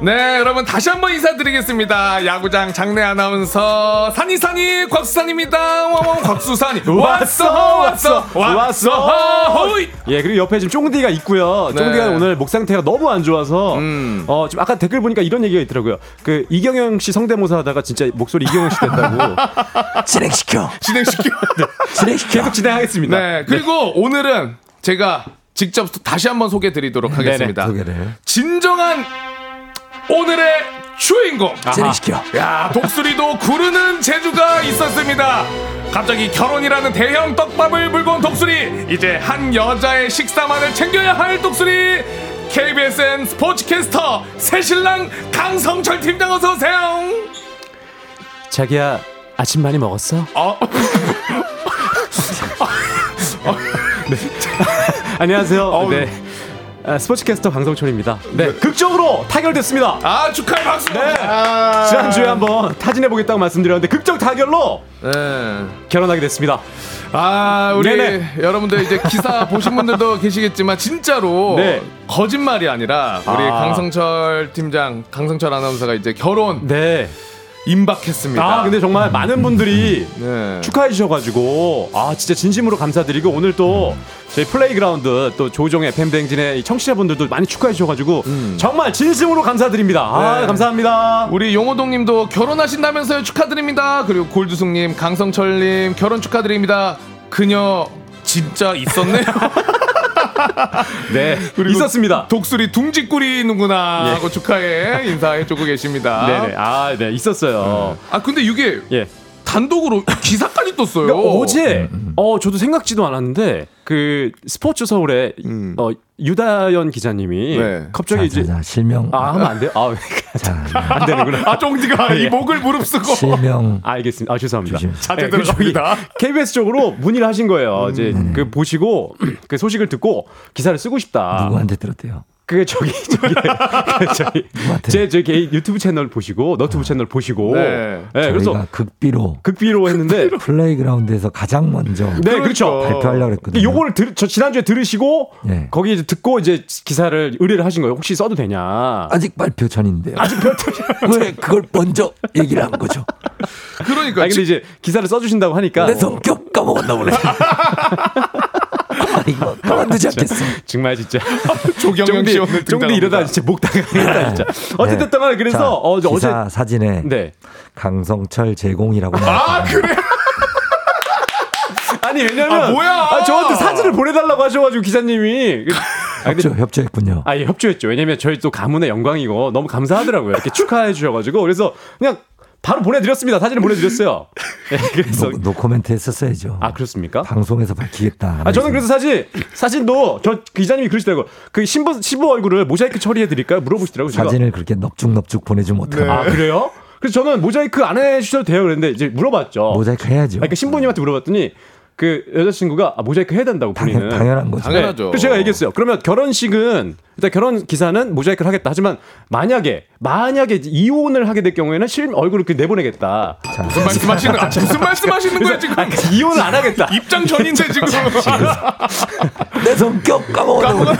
네, 여러분 다시 한번 인사드리겠습니다. 야구장 장내 아나운서 산이산이 곽수산입니다. 와와 곽수산이 왔어 왔어 왔어 호이. 예 그리고 옆에 지금 쫑디가 있고요. 네. 음. 쫑디가 오늘 목 상태가 너무 안 좋아서 어 지금 아까 댓글 보니까 이런 얘기가 있더라고요. 그 이경영 씨 성대모사 하다가 진짜 목소리 이경영 씨 됐다고. <laughs> 진행시켜. 진행시켜. <laughs> 진행시켜. 계속 진행하겠습니다. 네, 그리고 오늘은 제가 직접 다시 한번 소개 드리도록 하겠습니다. 소개를. 진정한 오늘의 주인공. 진행시켜. 야, 독수리도 구르는 재주가 있었습니다. 갑자기 결혼이라는 대형 떡밥을 물고 온 독수리. 이제 한 여자의 식사만을 챙겨야 할 독수리. KBSN 스포츠캐스터 새신랑 강성철 팀장 어서 오세요. 자기야 아침 많이 먹었어? 어, <laughs> <laughs> 안녕하세요. 네. 아, 스포츠캐스터 강성철입니다. 네, 극적으로 타결됐습니다. 아 축하의 박수. 네. 지난주에 한번 타진해 보겠다고 말씀드렸는데 극적 타결로 네. 결혼하게 됐습니다. 아, 우리 네네. 여러분들 이제 기사 <laughs> 보신 분들도 계시겠지만 진짜로 네. 거짓말이 아니라 우리 아. 강성철 팀장, 강성철 아나운서가 이제 결혼 네. 임박했습니다. 아, 근데 정말 많은 분들이 네. 축하해 주셔가지고 아 진짜 진심으로 감사드리고 오늘 또 저희 플레이그라운드 또 조우종의 FM 댕진의 청취자분들도 많이 축하해 주셔가지고 정말 진심으로 감사드립니다. 아 음. 네. 감사합니다. 우리 용호동님도 결혼하신다면서요 축하드립니다. 그리고 골두숙님, 강성철님 결혼 축하드립니다. 그녀 진짜 있었네요. <laughs> <laughs> 네 그리고 있었습니다. 독수리 둥지꾸리는구나 예. 하고 축하해 인사해주고 계십니다. <laughs> 네네 아 네 있었어요. 아 근데 이게 예. 단독으로 기사까지 떴어요. 그러니까 어제 어 저도 생각지도 않았는데 그 스포츠 서울의 어 유다연 기자님이 음. 네. 갑자기 자, 이제 자, 자, 실명. 아 하면 안 돼요? 아 자, 안 되는구나. 아 쫑디가 이 예. 목을 무릅쓰고 실명. 알겠습니다. 아 죄송합니다. 자제 네, 그 들어갑니다. 저기 KBS 쪽으로 문의를 하신 거예요. 이제 그 보시고 그 소식을 듣고 기사를 쓰고 싶다. 누구한테 들었대요? 그 저기 <laughs> 저기 그 저기 제저 개인 유튜브 채널 보시고 너튜브 채널 보시고 네. 네, 그래서 극비로 극비로 했는데 <laughs> 플레이그라운드에서 가장 먼저 네, 그렇죠. 발표하려고 했거든요. 요거를 들, 저 지난주에 들으시고 네. 거기 이제 듣고 이제 기사를 의뢰를 하신 거예요. 혹시 써도 되냐? 아직 발표 전인데요. 아직 발표 <laughs> 왜 그걸 먼저 얘기를 한 거죠? 그러니까 아니, 근데 이제 기사를 써주신다고 하니까 내 성격 까먹었나 보네. 아, 이거 가만두지 않겠어. 정말 진짜 <laughs> 조경영 씨 오늘 쫑디 이러다 진짜 목 당하겠다 진짜. 어쨌든 간에 그래서 자, 어, 어제 사진에 네. 강성철 제공이라고 아 그래? <laughs> 아니 왜냐면 아, 뭐야? 아, 저한테 사진을 보내달라고 하셔가지고 기자님이 <laughs> 아, 근데- 협조, 협조했군요. 아, 예, 협조했죠. 왜냐면 저희 또 가문의 영광이고 너무 감사하더라고요. 이렇게 축하해 주셔가지고 그래서 그냥 바로 보내드렸습니다. 사진을 보내드렸어요. 예, <laughs> 그래서 노, 노코멘트 했었어야죠. 아 그렇습니까? 방송에서 밝히겠다. 아, 저는 그래서 사실 사진도 저 기자님이 그러시더라고. 그 신부 신부 얼굴을 모자이크 처리해 드릴까요? 물어보시더라고요. 제가. 사진을 그렇게 넙죽넙죽 보내주면 어떡하나. 아 그래요? 그래서 저는 모자이크 안 해주셔도 돼요. 그랬는데 이제 물어봤죠. 모자이크 해야죠. 아니, 그러니까 신부님한테 물어봤더니 그 여자친구가 아, 모자이크 해야 된다고 본인은. 당연 한 거죠. 당연하죠. 그래서 제가 얘기했어요. 그러면 결혼식은 일단 결혼 기사는 모자이크를 하겠다. 하지만 만약에 만약에 이혼을 하게 될 경우에는 실 얼굴을 그 내보내겠다. 무슨 말씀하시는 아, 무슨 말씀하시는 거예요 지금? 아니, 이혼을 안 하겠다. 입장 전인데 지금. <laughs> 내 성격 까먹었나 보네.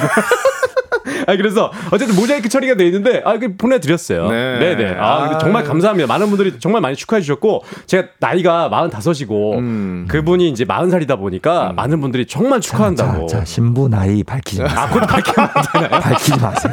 아 그래서 어쨌든 모자이크 처리가 돼 있는데 아 그 보내드렸어요. 네. 네, 네. 아 근데 정말 감사합니다. 많은 분들이 정말 많이 축하해 주셨고 제가 나이가 45이고 그분이 이제 40살이다 보니까 많은 분들이 정말 축하한다고. 자, 자, 신부 나이 밝히지 마세요. 아, 그것도 밝히면 안 되나요? <laughs> 밝히지 마세요.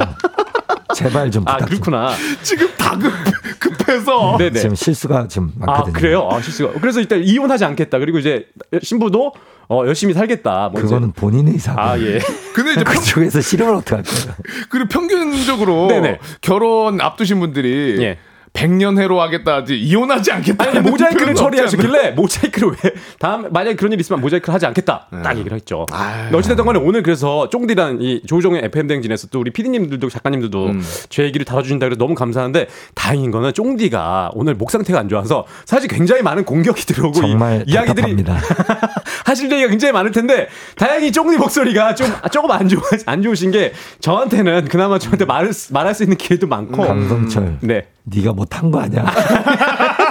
제발 좀아 부탁 좀. 그렇구나. 지금 다 급, 급해서. 네네. 지금 실수가 지금 아 많거든요. 그래요? 아 실수가. 그래서 일단 이혼하지 않겠다. 그리고 이제 신부도 어, 열심히 살겠다. 뭐. 그거는 본인 의 사고. 아 예. 근데 이제 <laughs> 평, 그쪽에서 싫으면 어떡할 거예요? 그리고 평균적으로 네네. 결혼 앞두신 분들이 예. 100년 해로 하겠다 하지 이혼하지 않겠다. 아니 모자이크를? 처리하시길래 모자이크를 왜 다음 만약에 그런 일이 있으면 모자이크를 하지 않겠다 딱 얘기를 했죠. 어찌됐든 간에 오늘 그래서 쫑디란 이 조종의 FM 댕진에서 또 우리 피디님들도 작가님들도 제 얘기를 다뤄주신다 그래서 너무 감사한데 다행인 거는 쫑디가 오늘 목 상태가 안 좋아서 사실 굉장히 많은 공격이 들어오고 정말 이, 이야기들이. <laughs> 하실 얘기가 굉장히 많을 텐데 다행히 쫑디 목소리가 좀 조금 안 좋아 안 좋으신 게 저한테는 그나마 저한테 말을 말할 수 있는 기회도 많고 강성철, 네. 네가 못한 거 아니야? <laughs>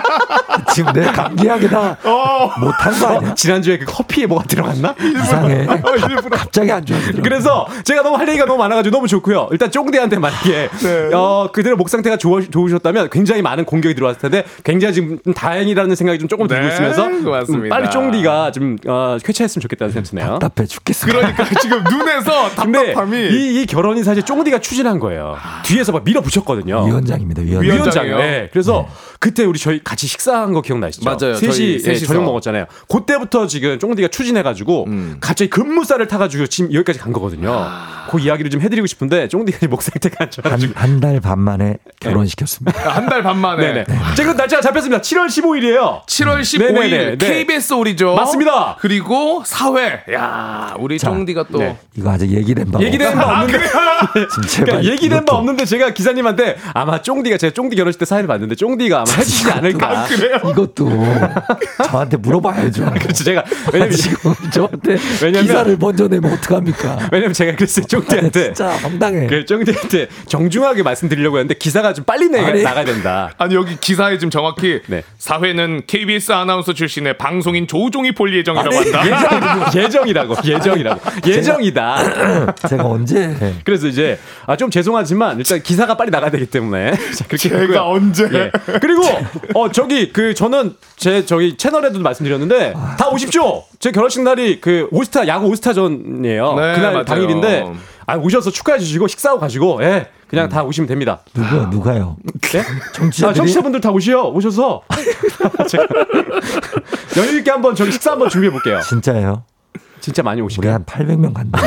지금 내 감기약이 다 못한 거 아니야? 지난주에 그 커피에 뭐가 들어갔나? 이상해. 갑자기 안 좋아지더라고. 그래서 제가 너무 할 얘기가 너무 많아가지고 너무 좋고요. 일단 쫑디한테 만약에 어, 그대로 목 상태가 좋아, 좋으셨다면 굉장히 많은 공격이 들어왔을 텐데 굉장히 지금 다행이라는 생각이 좀 조금 들고 네, 있으면서 고맙습니다. 음, 빨리 쫑디가 좀 어, 쾌차했으면 좋겠다는 생각이 드네요. 답답해 죽겠어. 그러니까 지금 눈에서 <laughs> 답답함이 이, 이 결혼이 사실 쫑디가 추진한 거예요. 뒤에서 막 밀어붙였거든요. 위원장입니다. 위원장. 위원- 위원장. 네. 그래서 그때 우리 저희 같이 식사한 거 기억나시죠? 맞아요. 셋이 예, 셋이서. 저녁 먹었잖아요. 그때부터 지금 쫑디가 추진해가지고 갑자기 급무살을 타가지고 지금 여기까지 간 거거든요. 그 이야기를 좀 해드리고 싶은데 쫑디가 목 상태가 안 좋아가지고. 한달 반 만에 결혼시켰습니다. 한달 반 만에 네네. 지금 날짜가 잡혔습니다. 7월 15일이에요. 7월 15일 네네네, 네. KBS 올이죠. 맞습니다. 그리고 사회. 야, 우리 자, 쫑디가 또 네. 이거 아직 얘기된 바 얘기된 바 없는데. <laughs> 제발 그러니까 얘기된 바 이것도. 없는데 제가 기사님한테 아마 쫑디가 제가 쫑디 결혼식 때 사연을 봤는데 쫑디가 아마 해주시지 않을까. 이것도 저한테 물어봐야죠. <laughs> 그렇죠. 제가 왜냐면 지금 저한테 왜냐면- 기사를 먼저 내면 어떡합니까? 왜냐면 제가 그랬어요. 쫑디한테 진짜 황당해. 그 쫑디한테 정중하게 말씀드리려고 했는데 기사가 좀 빨리 내, 아니. 나가야 된다. 아니 여기 기사에 지금 정확히 네. 사회는 KBS 아나운서 출신의 방송인 조우종이 볼 예정이라고 아니, 한다. 예정이라고 예정이라고 예정이다. <clears throat> 제가 언제 그래서 이제 아 좀 죄송하지만 일단 기사가 빨리 나가야 되기 때문에 <laughs> 자, 그렇게 제가 했고요. 언제? 예. 그리고 어 저기 그 저는 제 저기 채널에도 말씀드렸는데 다 오십시오. 제 결혼식 날이 그 오스타 야구 오스타전이에요. 네, 그날 맞아요. 당일인데 아 오셔서 축하해 주시고 식사하고 가시고 예 그냥 다 오시면 됩니다. 누가 누가요? 예? 정치자들이 아, 청취자분들 다 오시요 오셔서 <laughs> 여유 있게 한번 저기 식사 한번 준비해 볼게요. 진짜예요? 진짜 많이 우리 오시게요. 한 800명 간다. <laughs>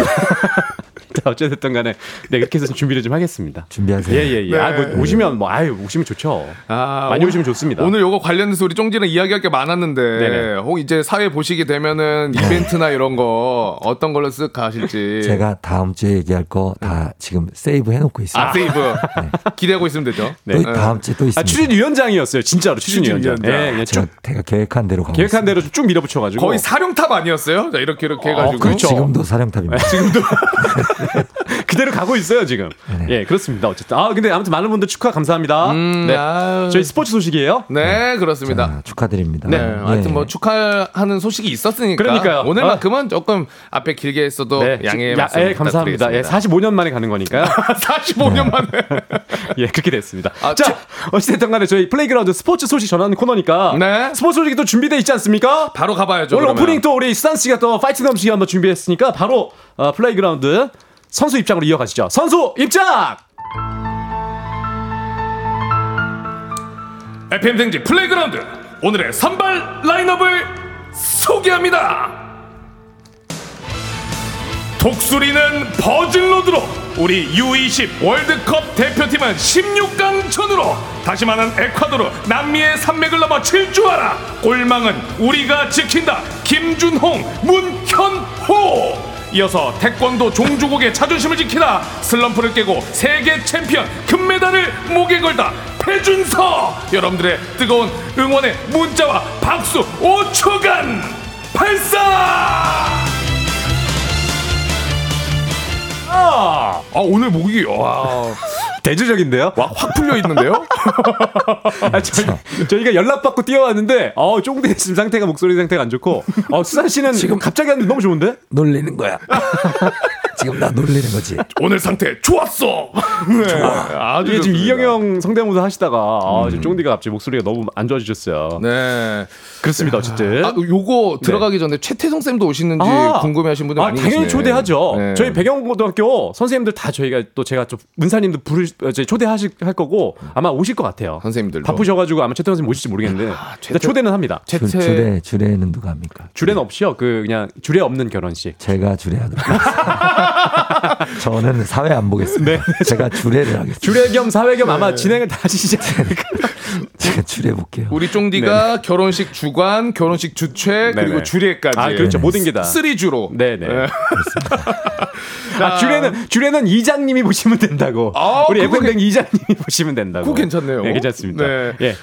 <laughs> 자, 어쨌든 간에 네 그렇게 해서 좀 준비를 좀 하겠습니다. 준비하세요. 예 예 예. 네. 아, 뭐 오시면 뭐 아유 오시면 좋죠. 아, 많이 오늘- 오시면 좋습니다. 오늘 요거 관련해서 우리 쫑지랑 이야기할 게 많았는데 네네. 혹 이제 사회 보시게 되면은 이벤트나 이런 거 어떤 걸로 쓱 가실지 제가 다음 주에 얘기할 거 다 지금 세이브 해 놓고 있어요. 아 세이브 기대하고 있으면 되죠. 네. 또 다음 주에 또 있습니다. 아, 추진 위원장이었어요. 진짜로 추진 위원장. 추진위원장. 예, 그냥 쭉 제가, 제가 계획한 대로 가고 계획한 대로 쭉 밀어붙여 가지고 거의 사령탑 아니었어요? 자, 이렇게 이렇게 해 가지고 그렇죠. 지금도 사령탑입니다. <laughs> <laughs> 그대로 가고 있어요 지금. 예, 그렇습니다. 어쨌든 아 근데 아무튼 많은 분들 축하 감사합니다. 네, 아유. 저희 스포츠 소식이에요. 네, 그렇습니다. 자, 축하드립니다. 네, 예. 하여튼 뭐 축하하는 소식이 있었으니까 그러니까요. 오늘만큼은 조금 앞에 길게 했어도 네, 양해 야, 말씀 예, 감사합니다. 예, 45년 만에 가는 거니까요. <laughs> 45년 만에. <laughs> 예, 그렇게 됐습니다. 아, 자, 어찌됐든 간에 저희 플레이그라운드 스포츠 소식 전하는 코너니까 네. 스포츠 소식이 또 준비되어 있지 않습니까? 바로 가봐야죠. 오늘 그러면. 오프닝 또 우리 수산 씨가 또 파이팅 넘치게 한번 준비했으니까 바로 어, 플레이그라운드 선수 입장으로 이어가시죠. 선수 입장! FM 댕진 플레이그라운드 오늘의 선발 라인업을 소개합니다. 독수리는 버즐로드로 우리 U20 월드컵 대표팀은 16강 전으로 다시 말하는 에콰도르 남미의 산맥을 넘어 질주하라 골망은 우리가 지킨다 김준홍 문현호 이어서 태권도 종주국의 자존심을 지키다 슬럼프를 깨고 세계 챔피언 금메달을 목에 걸다 배준서! 여러분들의 뜨거운 응원의 문자와 박수 5초간 발사! 아, 아 오늘 목이 와 대조적인데요? 와, 확 풀려 있는데요? <laughs> 아, 저희, 저희 가 연락받고 뛰어왔는데, 어, 쫑대 지금 상태가, 목소리 상태가 안 좋고, 어, 수산 씨는 지금 갑자기 하는데 너무 좋은데? 놀리는 거야. <laughs> 지금 나 놀리는 거지. 오늘 상태 좋았어. <laughs> 네, 아주 이게 지금. 이경영 성대모사 하시다가, 아, 지금 쫑디가 갑자기 목소리가 너무 안 좋아지셨어요. 네. 그렇습니다, 어쨌든. 아, 요거 들어가기 전에 최태성 쌤도 오시는지 아. 궁금해하신 분들 아, 많이 당연히 계시네. 초대하죠. 네. 저희 배경고등학교 선생님들 다 저희가 또 제가 좀 문사님도 부르 어, 저희 초대하실 할 거고 아마 오실 것 같아요. 선생님들도 바쁘셔가지고 아마 최태 선생님 오실지 모르겠는데 일단 초대는 합니다. 주, 주례 주례는 누가 합니까? 주례는 없이요. 그 그냥 주례 없는 결혼식. 제가 주례하도록 하겠습니다. <laughs> <laughs> 저는 사회 안 보겠습니다. 제가 주례를 하겠습니다. 주례 겸 사회 겸 아마 진행을 다 하시지 않을까. 제가 주례 볼게요. 우리 쫑디가 결혼식 주관, 결혼식 주최 그리고 네네. 주례까지. 아, 그렇죠. 모든 게 다. 쓰리 주로. 네네. 네. <laughs> 아, 주례는 주례는 이장님이 보시면 된다고. 아, 우리 FM댕 이장님이 보시면 된다고. 그거 괜찮네요. 네, 괜찮습니다. 네. 예.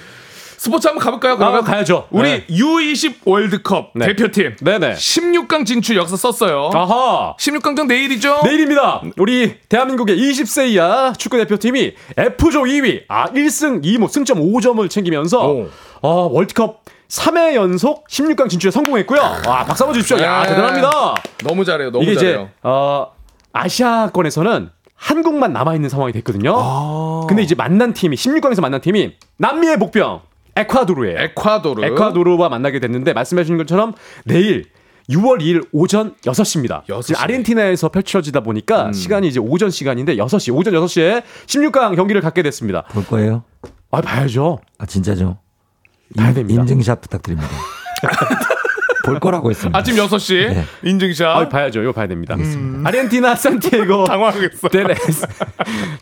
스포츠 한번 가볼까요? 그러면 아, 가야죠. 우리 네. U20 월드컵 네. 대표팀 네네. 16강 진출 역사 썼어요. 아하. 16강전 내일이죠? 내일입니다. 우리 대한민국의 20세 이하 축구 대표팀이 F조 2위, 아 1승 2무 승점 5점을 챙기면서 오. 어, 월드컵 3회 연속 16강 진출에 성공했고요. 와, 박수 한번 주십시오. 야, 네. 대단합니다. 너무 잘해요. 너무 이게 잘해요. 이제 어, 아시아권에서는 한국만 남아 있는 상황이 됐거든요. 아. 근데 이제 만난 팀이 16강에서 만난 팀이 남미의 복병 에콰도르예요. 에콰도르. 에콰도르와 만나게 됐는데 말씀해 주신 것처럼 내일 6월 2일 오전 6시입니다. 여섯 지금 시. 아르헨티나에서 펼쳐지다 음. 보니까 시간이 이제 오전 시간인데 6시, 오전 6시에 16강 경기를 갖게 됐습니다. 볼 거예요? 아, 봐야죠. 아 진짜죠? 봐야 인- 됩니다. 인증샷 부탁드립니다. <laughs> 볼 거라고 했습니다. 아침 6시 네. 인증샷. 아, 봐야죠. 이거 봐야 됩니다. 아르헨티나 산티아고 <laughs> 당황하겠어. 델, 에스,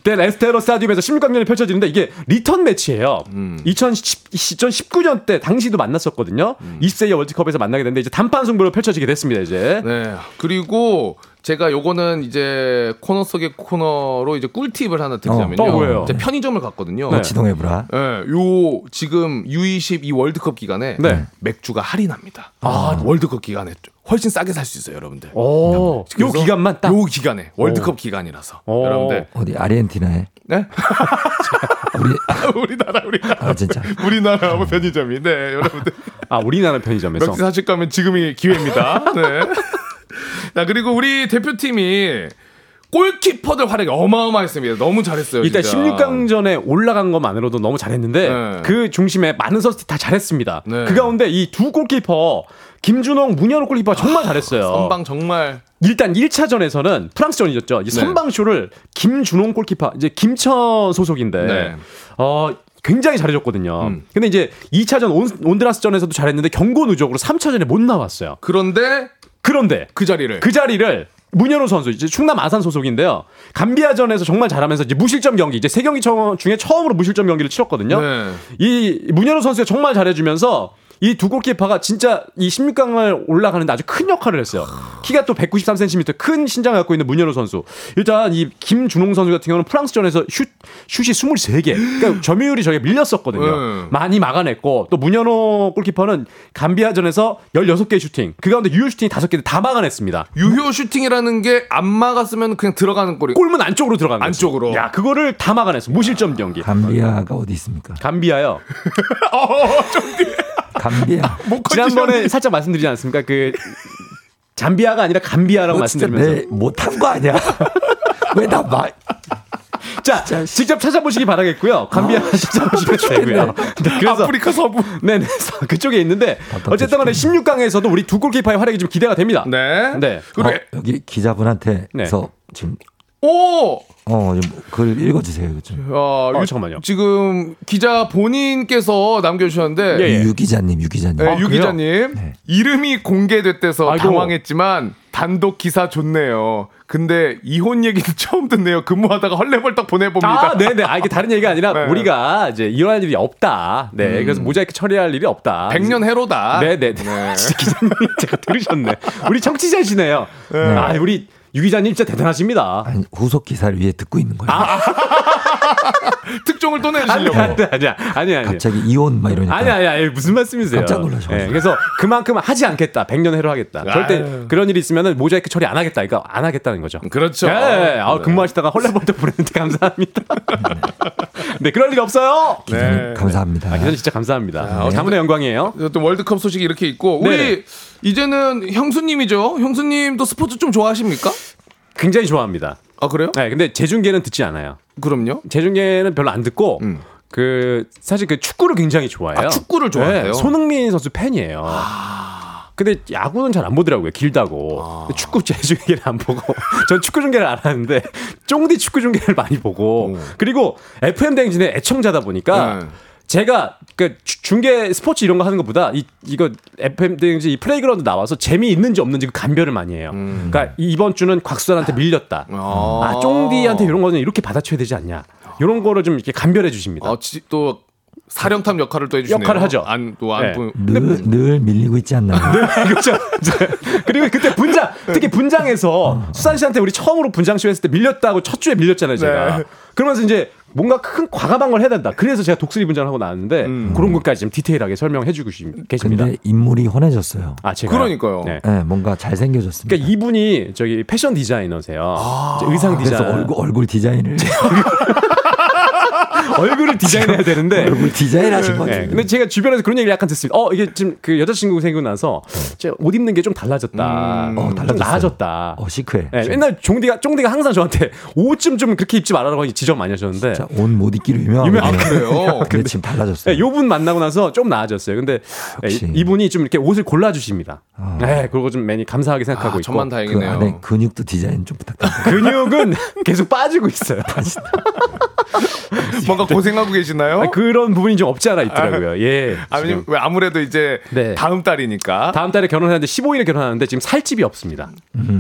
델 에스테로 스타디움에서 16강전이 펼쳐지는데 이게 리턴 매치예요. 2010, 2019년 때 당시도 만났었거든요. 20세 이하 월드컵에서 만나게 됐는데 이제 단판 승부로 펼쳐지게 됐습니다. 이제. 네. 그리고 제가 요거는 이제 코너 속의 코너로 이제 꿀팁을 하나 드리자면요. 어? 제가 편의점을 갔거든요. 네. 지동해 보라. 네, 요 지금 U20 이 월드컵 기간에 네. 맥주가 할인합니다. 아, 월드컵 기간에 훨씬 싸게 살 수 있어요, 여러분들. 오, 요 기간만 딱. 요 기간에 월드컵 기간이라서 오. 여러분들 어디 아르헨티나에? 네? <laughs> 우리 <laughs> 우리나라 우리나라 아 진짜. 우리나라 뭐 편의점이 네 여러분들 아, 우리나라 편의점에서. 맥주 사실 가면 지금이 기회입니다. 네. <laughs> 자 그리고 우리 대표팀이 골키퍼들 활약이 어마어마했습니다. 너무 잘했어요. 일단 진짜. 16강전에 올라간 것만으로도 너무 잘했는데 네. 그 중심에 많은 선수들이 다 잘했습니다. 네. 그 가운데 이 두 골키퍼 김준홍, 문현호 골키퍼 정말 잘했어요. 선방 정말 일단 1차전에서는 프랑스전 이었죠. 이제 네. 선방쇼를 김준홍 골키퍼 이제 김천 소속인데 네. 어 굉장히 잘해줬거든요. 음. 근데 이제 2차전 온, 온드라스전에서도 잘했는데 경고 누적으로 3차전에 못 나왔어요. 그런데 그런데 그 자리를 그 자리를 문현호 선수 이제 충남 아산 소속인데요. 감비아전에서 정말 잘하면서 이제 무실점 경기 이제 세 경기 처- 중에 처음으로 무실점 경기를 치렀거든요. 네. 이 문현호 선수가 정말 잘해주면서 이 두 골키퍼가 진짜 이 16강을 올라가는데 아주 큰 역할을 했어요. 키가 또 193cm 큰 신장을 갖고 있는 문현호 선수. 일단 이 김준홍 선수 같은 경우는 프랑스전에서 슛 슛이 23개. 그러니까 점유율이 저게 밀렸었거든요. 음. 많이 막아냈고 또 문현호 골키퍼는 감비아전에서 16개 슈팅. 그 가운데 유효 슈팅이 5개 다 막아냈습니다. 유효 슈팅이라는 게 안 막았으면 그냥 들어가는 골이 골문 안쪽으로 들어가는. 안쪽으로. 야, 그거를 다 막아냈어. 무실점 경기. 감비아가 어디 있습니까? 감비아요. <laughs> 감비아. 지난번에 살짝 말씀드리지 않았습니까? 그 잠비아가 아니라 감비아라고 너 진짜 말씀드리면서 내 못한 거 아니야? <laughs> 왜 나 말? 자, 직접 찾아보시기 바라겠고요. 감비아 찾아보시면 <laughs> 되고요. 네, 그래서 아프리카 서부. 네 네. 그쪽에 있는데 어쨌든 간에 16강에서도 우리 두 골키퍼의 활약이 좀 기대가 됩니다. 네. 네. 어, 여기 기자분한테서 네. 지금 오! 어, 좀글 읽어주세요. 이거 좀. 어, 유- 잠깐만요. 지금 기자 본인께서 남겨주셨는데 예, 예. 유 기자님, 유 기자님. 네, 유 그래요? 기자님 이름이 공개됐대서 아이고. 당황했지만 단독 기사 좋네요. 근데 이혼 얘기는 <laughs> 처음 듣네요. 근무하다가 헐레벌떡 보내봅니다. 아, 네네. 아, 이게 다른 얘기가 아니라 <laughs> 네. 우리가 이제 일어날 일이 없다. 네. 음. 그래서 모자이크 처리할 일이 없다. 백년 해로다. 네네. 네. <laughs> 진짜 기자님 제가 들으셨네. 우리 청취자시네요. 아, 우리 유 기자님 진짜 대단하십니다. 아니, 후속 기사를 위해 듣고 있는 거예요. <laughs> 특종을 또 아니, 내주시려고. 아니, 아니야. 아니, 아니. 갑자기 이혼 막 이러니까. 아니, 아니, 아니, 무슨 말씀이세요? 깜짝 놀라셔가지고. 예, 그래서 그만큼 하지 않겠다. 백년 해로 하겠다. 절대 아유. 그런 일이 있으면 모자이크 처리 안 하겠다. 그러니까 안 하겠다는 거죠. 그렇죠. 예, 예. 아, 근무하시다가 헐레벌떡 보냈는데 감사합니다. <laughs> 네, 그럴 일 없어요. 기자님 네. 감사합니다. 아, 기자님 진짜 감사합니다. 아, 네, 다문의 영광이에요. 또 월드컵 소식이 이렇게 있고 우리 네네. 이제는 형수님이죠. 형수님도 스포츠 좀 좋아하십니까? 굉장히 좋아합니다. 아 그래요? 네, 근데 재중계는 듣지 않아요. 그럼요. 재중계는 별로 안 듣고 음. 그 사실 그 축구를 굉장히 좋아해요. 아, 축구를 좋아해요? 네, 손흥민 선수 팬이에요. 근데 야구는 잘 안 보더라고요. 길다고. 근데 축구 재중계를 안 보고 <laughs> 전 축구 중계를 안 하는데 쫑디 축구 중계를 많이 보고 그리고 FM 대행진의 애청자다 보니까 네. 제가 그 주- 중계 스포츠 이런 거 하는 것보다 이 이거 FM 이 플레이그라운드 나와서 재미 있는지 없는지 그 감별을 많이 해요. 그러니까 이번 주는 곽수산한테 밀렸다. 아. 아, 쫑디한테 이런 거는 이렇게 받아쳐야 되지 않냐. 이런 거를 좀 이렇게 감별해 주십니다. 어, 지- 또 사령탑 역할을 또 해주시네요. 역할을 하죠. 안 또 안 네. 늘, 늘 밀리고 있지 않나요? <laughs> 그렇죠. 그리고 그때 분장, 특히 분장에서 수산 씨한테 우리 처음으로 분장 쇼 했을 때 밀렸다고 첫 주에 밀렸잖아요, 제가. 네. 그러면서 이제 뭔가 큰 과감한 걸 해야 된다. 그래서 제가 독수리 분장을 하고 나왔는데 음. 그런 것까지 좀 디테일하게 설명해 주고 계십니다. 근데 인물이 헌해졌어요. 아, 제가 그러니까요. 네. 네, 뭔가 잘 생겨졌습니다. 그러니까 이분이 저기 패션 디자이너세요. 이제 의상 그래서 디자인. 얼굴, 얼굴 디자인을 <laughs> 얼굴을 디자인해야 되는데 얼굴 디자인 하신 거죠. 네, 근데 제가 주변에서 그런 얘기를 약간 듣습니다. 어, 이게 지금 그 여자친구 생기고 나서 제가 옷 입는 게 좀 달라졌다. 음. 어, 좀. 나아졌다. 어, 시크해. 네, 맨날 종디가 종디가 항상 저한테 옷 좀 좀 그렇게 입지 말라고 지적 많이 하셨는데 자, 옷못 입기로 유명하거든요. 유명- 아, 그래요? <laughs> 근데 지금 달라졌어요. 네, 요분 만나고 나서 좀 나아졌어요. 근데 네, 역시. 이- 이분이 좀 이렇게 옷을 골라 주십니다. 아. 네, 그리고 좀 많이 감사하게 생각하고 아, 있고. 천만 그 다행이네요. 안에 근육도 디자인 좀 부탁드립니다. 근육은 <laughs> 계속 빠지고 있어요. <laughs> 뭔가 고생하고 계시나요? 아, 그런 부분이 좀 없지 않아 있더라고요. 예. 아니. 왜 아무래도 이제 네. 다음 달이니까 다음 달에 결혼하는데 15일에 결혼하는데 지금 살 집이 없습니다.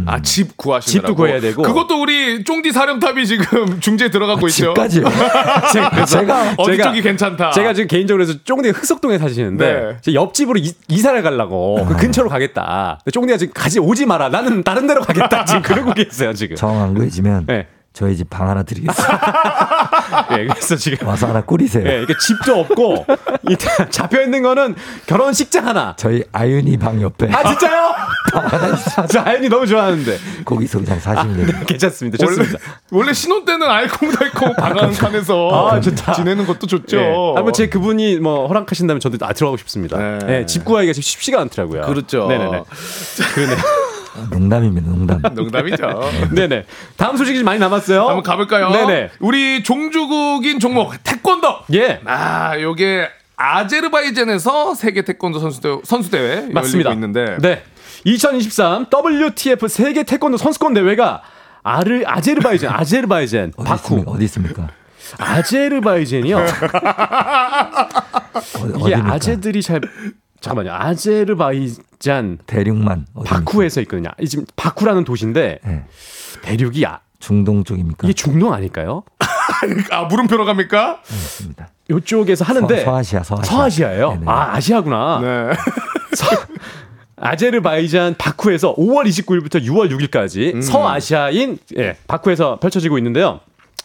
아집 구하시느라고 집도 구해야 되고. 그것도 우리 쫑디 사령탑이 지금 <laughs> 중재 들어가고 있죠. 집까지요. <laughs> 제가, 제가 어디 제가- 쪽이 괜찮다. 제가 지금 개인적으로 해서 쫑디가 흑석동에 사시는데 네. 제 옆집으로 이, 이사를 가려고 그 근처로 가겠다. 쫑디가 지금 가지 오지 마라. 나는 다른 데로 가겠다. 지금 그러고 계세요 지금. 정안 구해지면 네. 저희 집 방 하나 드리겠습니다. <laughs> 예, 그래서 지금 와서 하나 꾸리세요. 예, 이게 집도 없고 이 잡혀 있는 거는 결혼식장 하나. 저희 아윤이 방 옆에 아 진짜요? <laughs> 저 아연이 너무 좋아하는데 거기서 그냥 사시면 돼요. 괜찮습니다. 원래 좋습니다. 원래 신혼 때는 알콩달콩 방한 칸에서 아, 좋다. 지내는 것도 좋죠. 예. 한번 제 그분이 뭐 허락하신다면 저도 아, 들어가고 싶습니다. 네. 예, 집 구하기가 지금 쉽지가 않더라고요. 그렇죠. 네네네. 그러네. 농담입니다, 농담. <laughs> 농담이죠. 네네. 다음 소식이 좀 많이 남았어요. 한번 가볼까요? 네네. 우리 종주국인 종목 태권도. 예. 아, 요게 아제르바이잔에서 세계 태권도 선수대 선수대회 맞습니다. 열리고 있는데 네. 2023 WTF 세계 태권도 선수권 대회가 아르 아제르바이잔 <laughs> 아제르바이잔 어디 바쿠 있습니까? 어디 있습니까? 아제르바이잔이요. 어, <laughs> 이게? 아재들이 잘 잠깐만요. 아제르바이잔 대륙만? 바쿠에서 있거든요. 이 지금 바쿠라는 도시인데 네. 대륙이 아, 중동 쪽입니까? 이게 중동 아닐까요? <laughs> 아 물음표로 갑니까? 네, 있습니다. 요쪽에서 하는데 서- 서아시아, 서아시아. 예요 아 아시아구나. 네. <laughs> 아제르바이잔 바쿠에서 5월 29일부터 6월 6일까지 음. 서아시아인 예, 바쿠에서 펼쳐지고 있는데요.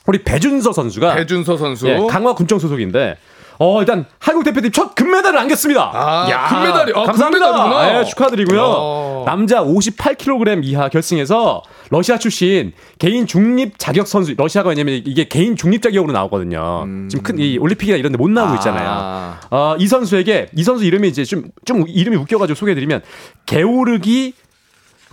우리 배준서 선수가 배준서 선수. 예, 강화 군청 소속인데 어 일단 한국 대표팀 첫 금메달을 안겼습니다. 아, 금메달이- 아, 감사합니다. 금메달이구나. 예, 축하드리고요. 어. 남자 58kg 이하 결승에서 러시아 출신 개인 중립 자격 선수 러시아가 왜냐면 이게 개인 중립 자격으로 나오거든요. 지금 큰 이 올림픽이나 이런 데 못 나오고 있잖아요. 아. 어, 이 선수에게 이 선수 이름이 이제 좀 좀 이름이 웃겨 가지고 소개해 드리면 게오르기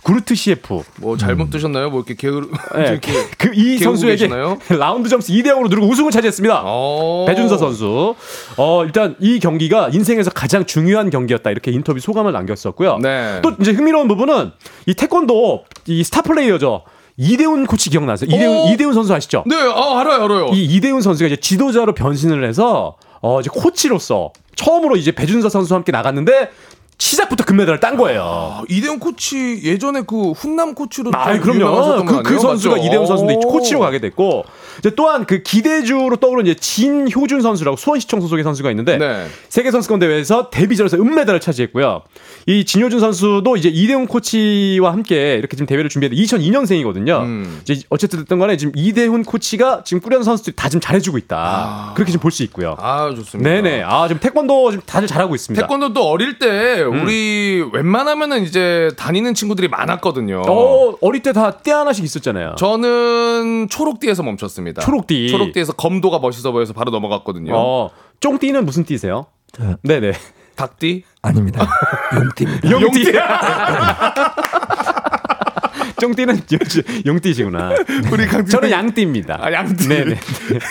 구르트시에프. 뭐 잘못 드셨나요? 뭐 이렇게 게으르 네, <laughs> 이렇게 그이 게으르고 선수에게 계시나요? <laughs> 라운드 점수 2대 0으로 누르고 우승을 차지했습니다. 어. 배준서 선수. 어, 일단 이 경기가 인생에서 가장 중요한 경기였다. 이렇게 인터뷰 소감을 남겼었고요. 네. 또 이제 흥미로운 부분은 이 태권도 이 스타 플레이어죠. 이대훈 코치 기억나세요? 이대훈, 어. 이대훈 선수 아시죠? 네, 아, 알아요, 알아요. 이 이대훈 선수가 이제 지도자로 변신을 해서 어 이제 코치로서 처음으로 이제 배준서 선수와 함께 나갔는데 시작부터 금메달을 딴 거예요. 아, 이대훈 코치 예전에 그 훈남 코치로 아, 좀 그럼요. 그, 그? 선수가 맞죠? 이대훈 선수인데 오. 코치로 가게 됐고, 이제 또한 그 기대주로 떠오른 이제 진효준 선수라고 수원시청 소속의 선수가 있는데, 네. 세계 선수권 대회에서 데뷔전에서 은메달을 차지했고요. 이 진효준 선수도 이제 이대훈 코치와 함께 이렇게 지금 대회를 준비했는데 2002년생이거든요. 음. 이제 어쨌든 됐던 간에 지금 이대훈 코치가 지금 꾸려는 선수들이 다 지금 잘해주고 있다. 그렇게 지금 볼 수 있고요. 아, 좋습니다. 네네. 아, 지금 태권도 지금 다들 잘하고 있습니다. 태권도도 어릴 때 음. 우리 웬만하면은 이제 다니는 친구들이 많았거든요. 어, 어릴 때다때 하나씩 있었잖아요. 저는 초록띠에서 멈췄습니다. 초록띠. 초록띠에서 검도가 멋있어 보여서 바로 넘어갔거든요. 어, 쫑띠는 무슨 띠세요? 저요? 네네. 닭띠? 아닙니다. <laughs> 용띠입니다. 용띠. <laughs> 쫑띠는 용띠시구나. 우리 강팀 저는 양띠입니다. 아, 양띠. 네네.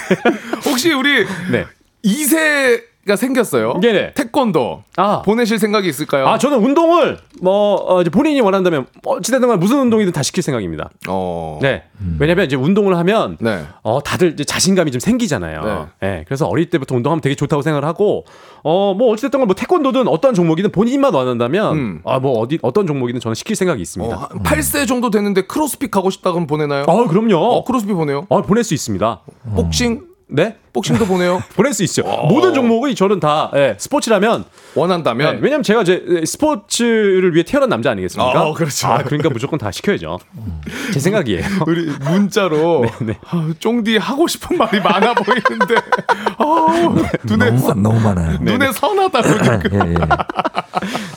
<laughs> 혹시 우리 네. 2세 가 생겼어요. 네네. 태권도 아. 보내실 생각이 있을까요? 아, 저는 운동을 뭐 어, 이제 본인이 원한다면 어찌됐든 간에 무슨 운동이든 다 시킬 생각입니다. 어. 네. 왜냐면 이제 운동을 하면 네. 어 다들 이제 자신감이 좀 생기잖아요. 네. 네. 그래서 어릴 때부터 운동하면 되게 좋다고 생각을 하고 어뭐 어찌됐든 간에 뭐 태권도든 어떤 종목이든 본인만 원한다면 음. 아뭐 어디 어떤 종목이든 저는 시킬 생각이 있습니다. 어, 한 8세 정도 됐는데 크로스핏 가고 싶다 그러면 보내나요? 어, 그럼요. 어, 크로스핏 보내요. 어, 보낼 수 있습니다. 복싱? 네? 복싱도 보내요. <laughs> 보낼 수 있죠. 모든 종목이 저는 다 예, 스포츠라면 원한다면 네, 왜냐면 제가 이제 스포츠를 위해 태어난 남자 아니겠습니까? 어, 그렇죠. 아, 그러니까 무조건 다 시켜야죠. 제 생각이에요. <laughs> 우리 문자로 <laughs> 네. 아, 쫑디 하고 싶은 말이 많아 보이는데 아, 눈에 너무, 너무 많아요. 눈에 선하다고 예, 예.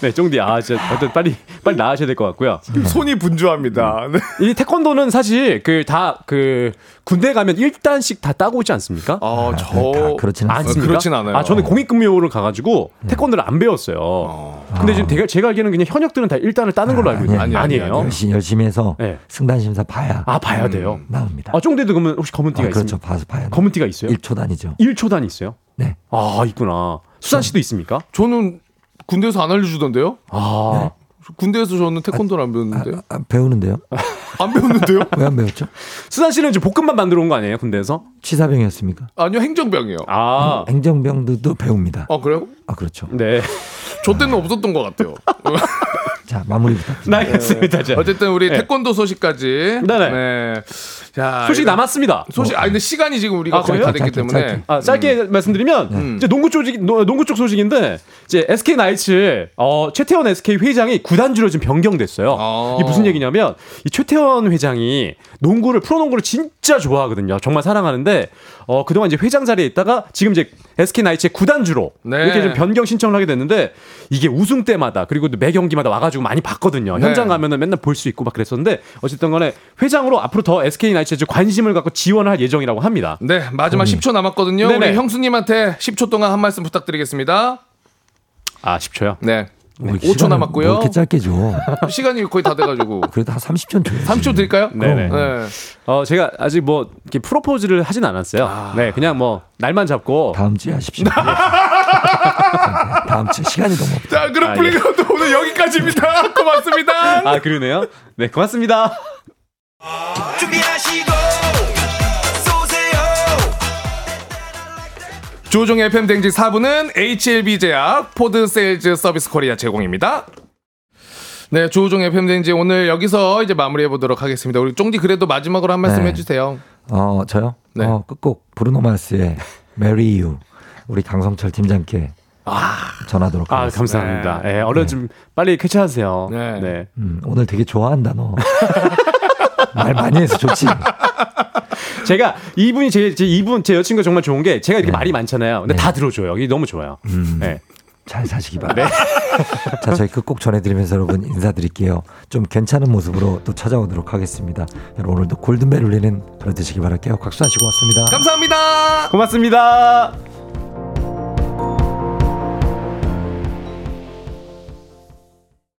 네, 쫑디 아, 진짜 어떤 빨리 빨리 나으셔야 될 것 같고요. 손이 분주합니다. 네. 이 태권도는 사실 그다그 군대 가면 1단씩 다 따고 있지 않습니까? 아, 저다 그렇지는 않습니다. 않습니까? 그렇진 않아요. 아, 저는 공익근무를 가가지고 태권도를 안 배웠어요. 근데 지금 제가, 제가 알기로는 그냥 현역들은 다 1단을 따는 걸로 알고 있는데 아니, 아니, 아니 에요. 열심히, 열심히 해서 네. 승단 심사 봐야 아, 봐야 돼요. 나옵니다. 아, 쫑디도 그러면 혹시 검은 띠가 아, 그렇죠. 있습니까? 봐서 봐야 돼. 검은 띠가 있어요? 1초 단위죠. 1초 단 있어요? 네. 아, 있구나. 수산 씨도 있습니까? 저는 군대에서 안 알려주던데요? 아, 군대에서 저는 태권도를 안 배웠는데 아, 아, 배우는데요? <laughs> 안 배웠는데요? 왜 안 배웠죠? 수산 씨는 지금 볶음밥 만들어 온 거 아니에요, 군대에서? 치사병이었습니까? 아니요 행정병이요. 아, 행 정병들도 배웁니다. 아 그래요? 아 그렇죠. 네. 저 때는 없었던 것 같아요. <laughs> 자 마무리 부탁드립니다. 알겠습니다. 자, 어쨌든 우리 네. 태권도 소식까지. 네네. 네. 자 소식이 이거- 남았습니다. 소식. 아 근데 시간이 지금 우리가 아, 거의 그래요? 다 됐기 짧게, 때문에. 짧게. 아, 짧게 말씀드리면 음. 이제 농구 쪽 농구 쪽 소식인데 이제 SK 나이츠 어, 최태원 SK 회장이 구단주로 지금 변경됐어요. 아. 이게 무슨 얘기냐면 이 최태원 회장이 농구를 프로농구를 진짜 좋아하거든요. 정말 사랑하는데 어, 그동안 이제 회장 자리에 있다가 지금 이제 SK 나이츠의 구단주로 네. 이렇게 좀 변경 신청을 하게 됐는데 이게 우승 때마다 그리고 매 경기마다 와가지고 많이 봤거든요. 네. 현장 가면은 맨날 볼 수 있고 막 그랬었는데 어쨌든 간에 회장으로 앞으로 더 SK 나이츠에 좀 관심을 갖고 지원을 할 예정이라고 합니다. 네 마지막 10초 남았거든요. 음. 네네. 우리 형수님한테 10초 동안 한 말씀 부탁드리겠습니다. 아 10초요? 네. 뭐 이렇게 5초 시간을 남았고요. 뭐 이렇게 짧게 줘. <laughs> 시간이 거의 다 돼가지고 그래도 한 30초 줘야지. 3초 드릴까요? 네네. 네. 어, 제가 아직 뭐, 이렇게 프로포즈를 하진 않았어요. 네, 그냥 뭐, 날만 잡고. 다음 주에 하십시오. <laughs> 다음 주 시간이 너무 없다. 자 그럼 아, 예. 플레이그라운드 오늘 여기까지입니다. 고맙습니다. 아, 그러네요. 네, 고맙습니다. 준비하시고 조우종의 FM 대행진 4부는 HLB 제약 포드 세일즈 서비스 코리아 제공입니다. 네, 조우종의 FM 대행진 오늘 여기서 이제 마무리해 보도록 하겠습니다. 우리 쫑디 그래도 마지막으로 한 말씀 네. 해주세요. 어 저요? 네. 어 끝곡 브루노 마스의 Marry You 우리 강성철 팀장께 전하도록 아, 하겠습니다. 감사합니다. 예, 얼른 좀 빨리 캐치하세요. 네. 네. 음, 오늘 되게 좋아한다 너. <laughs> 말 많이 해서 좋지. 제가 이분이 제, 제 이분 제 여친구가 정말 좋은 게 제가 이렇게 말이 많잖아요. 근데 다 들어줘요. 이게 너무 좋아요. 음, 네. 잘 사시기 바랍니다. <laughs> 자, 저희 끝곡 전해드리면서 여러분 인사드릴게요. 좀 괜찮은 모습으로 또 찾아오도록 하겠습니다. 여러분 오늘도 골든벨 울리는 그런 되시기 바랄게요. 곽수환 씨 고맙습니다. 감사합니다. 고맙습니다.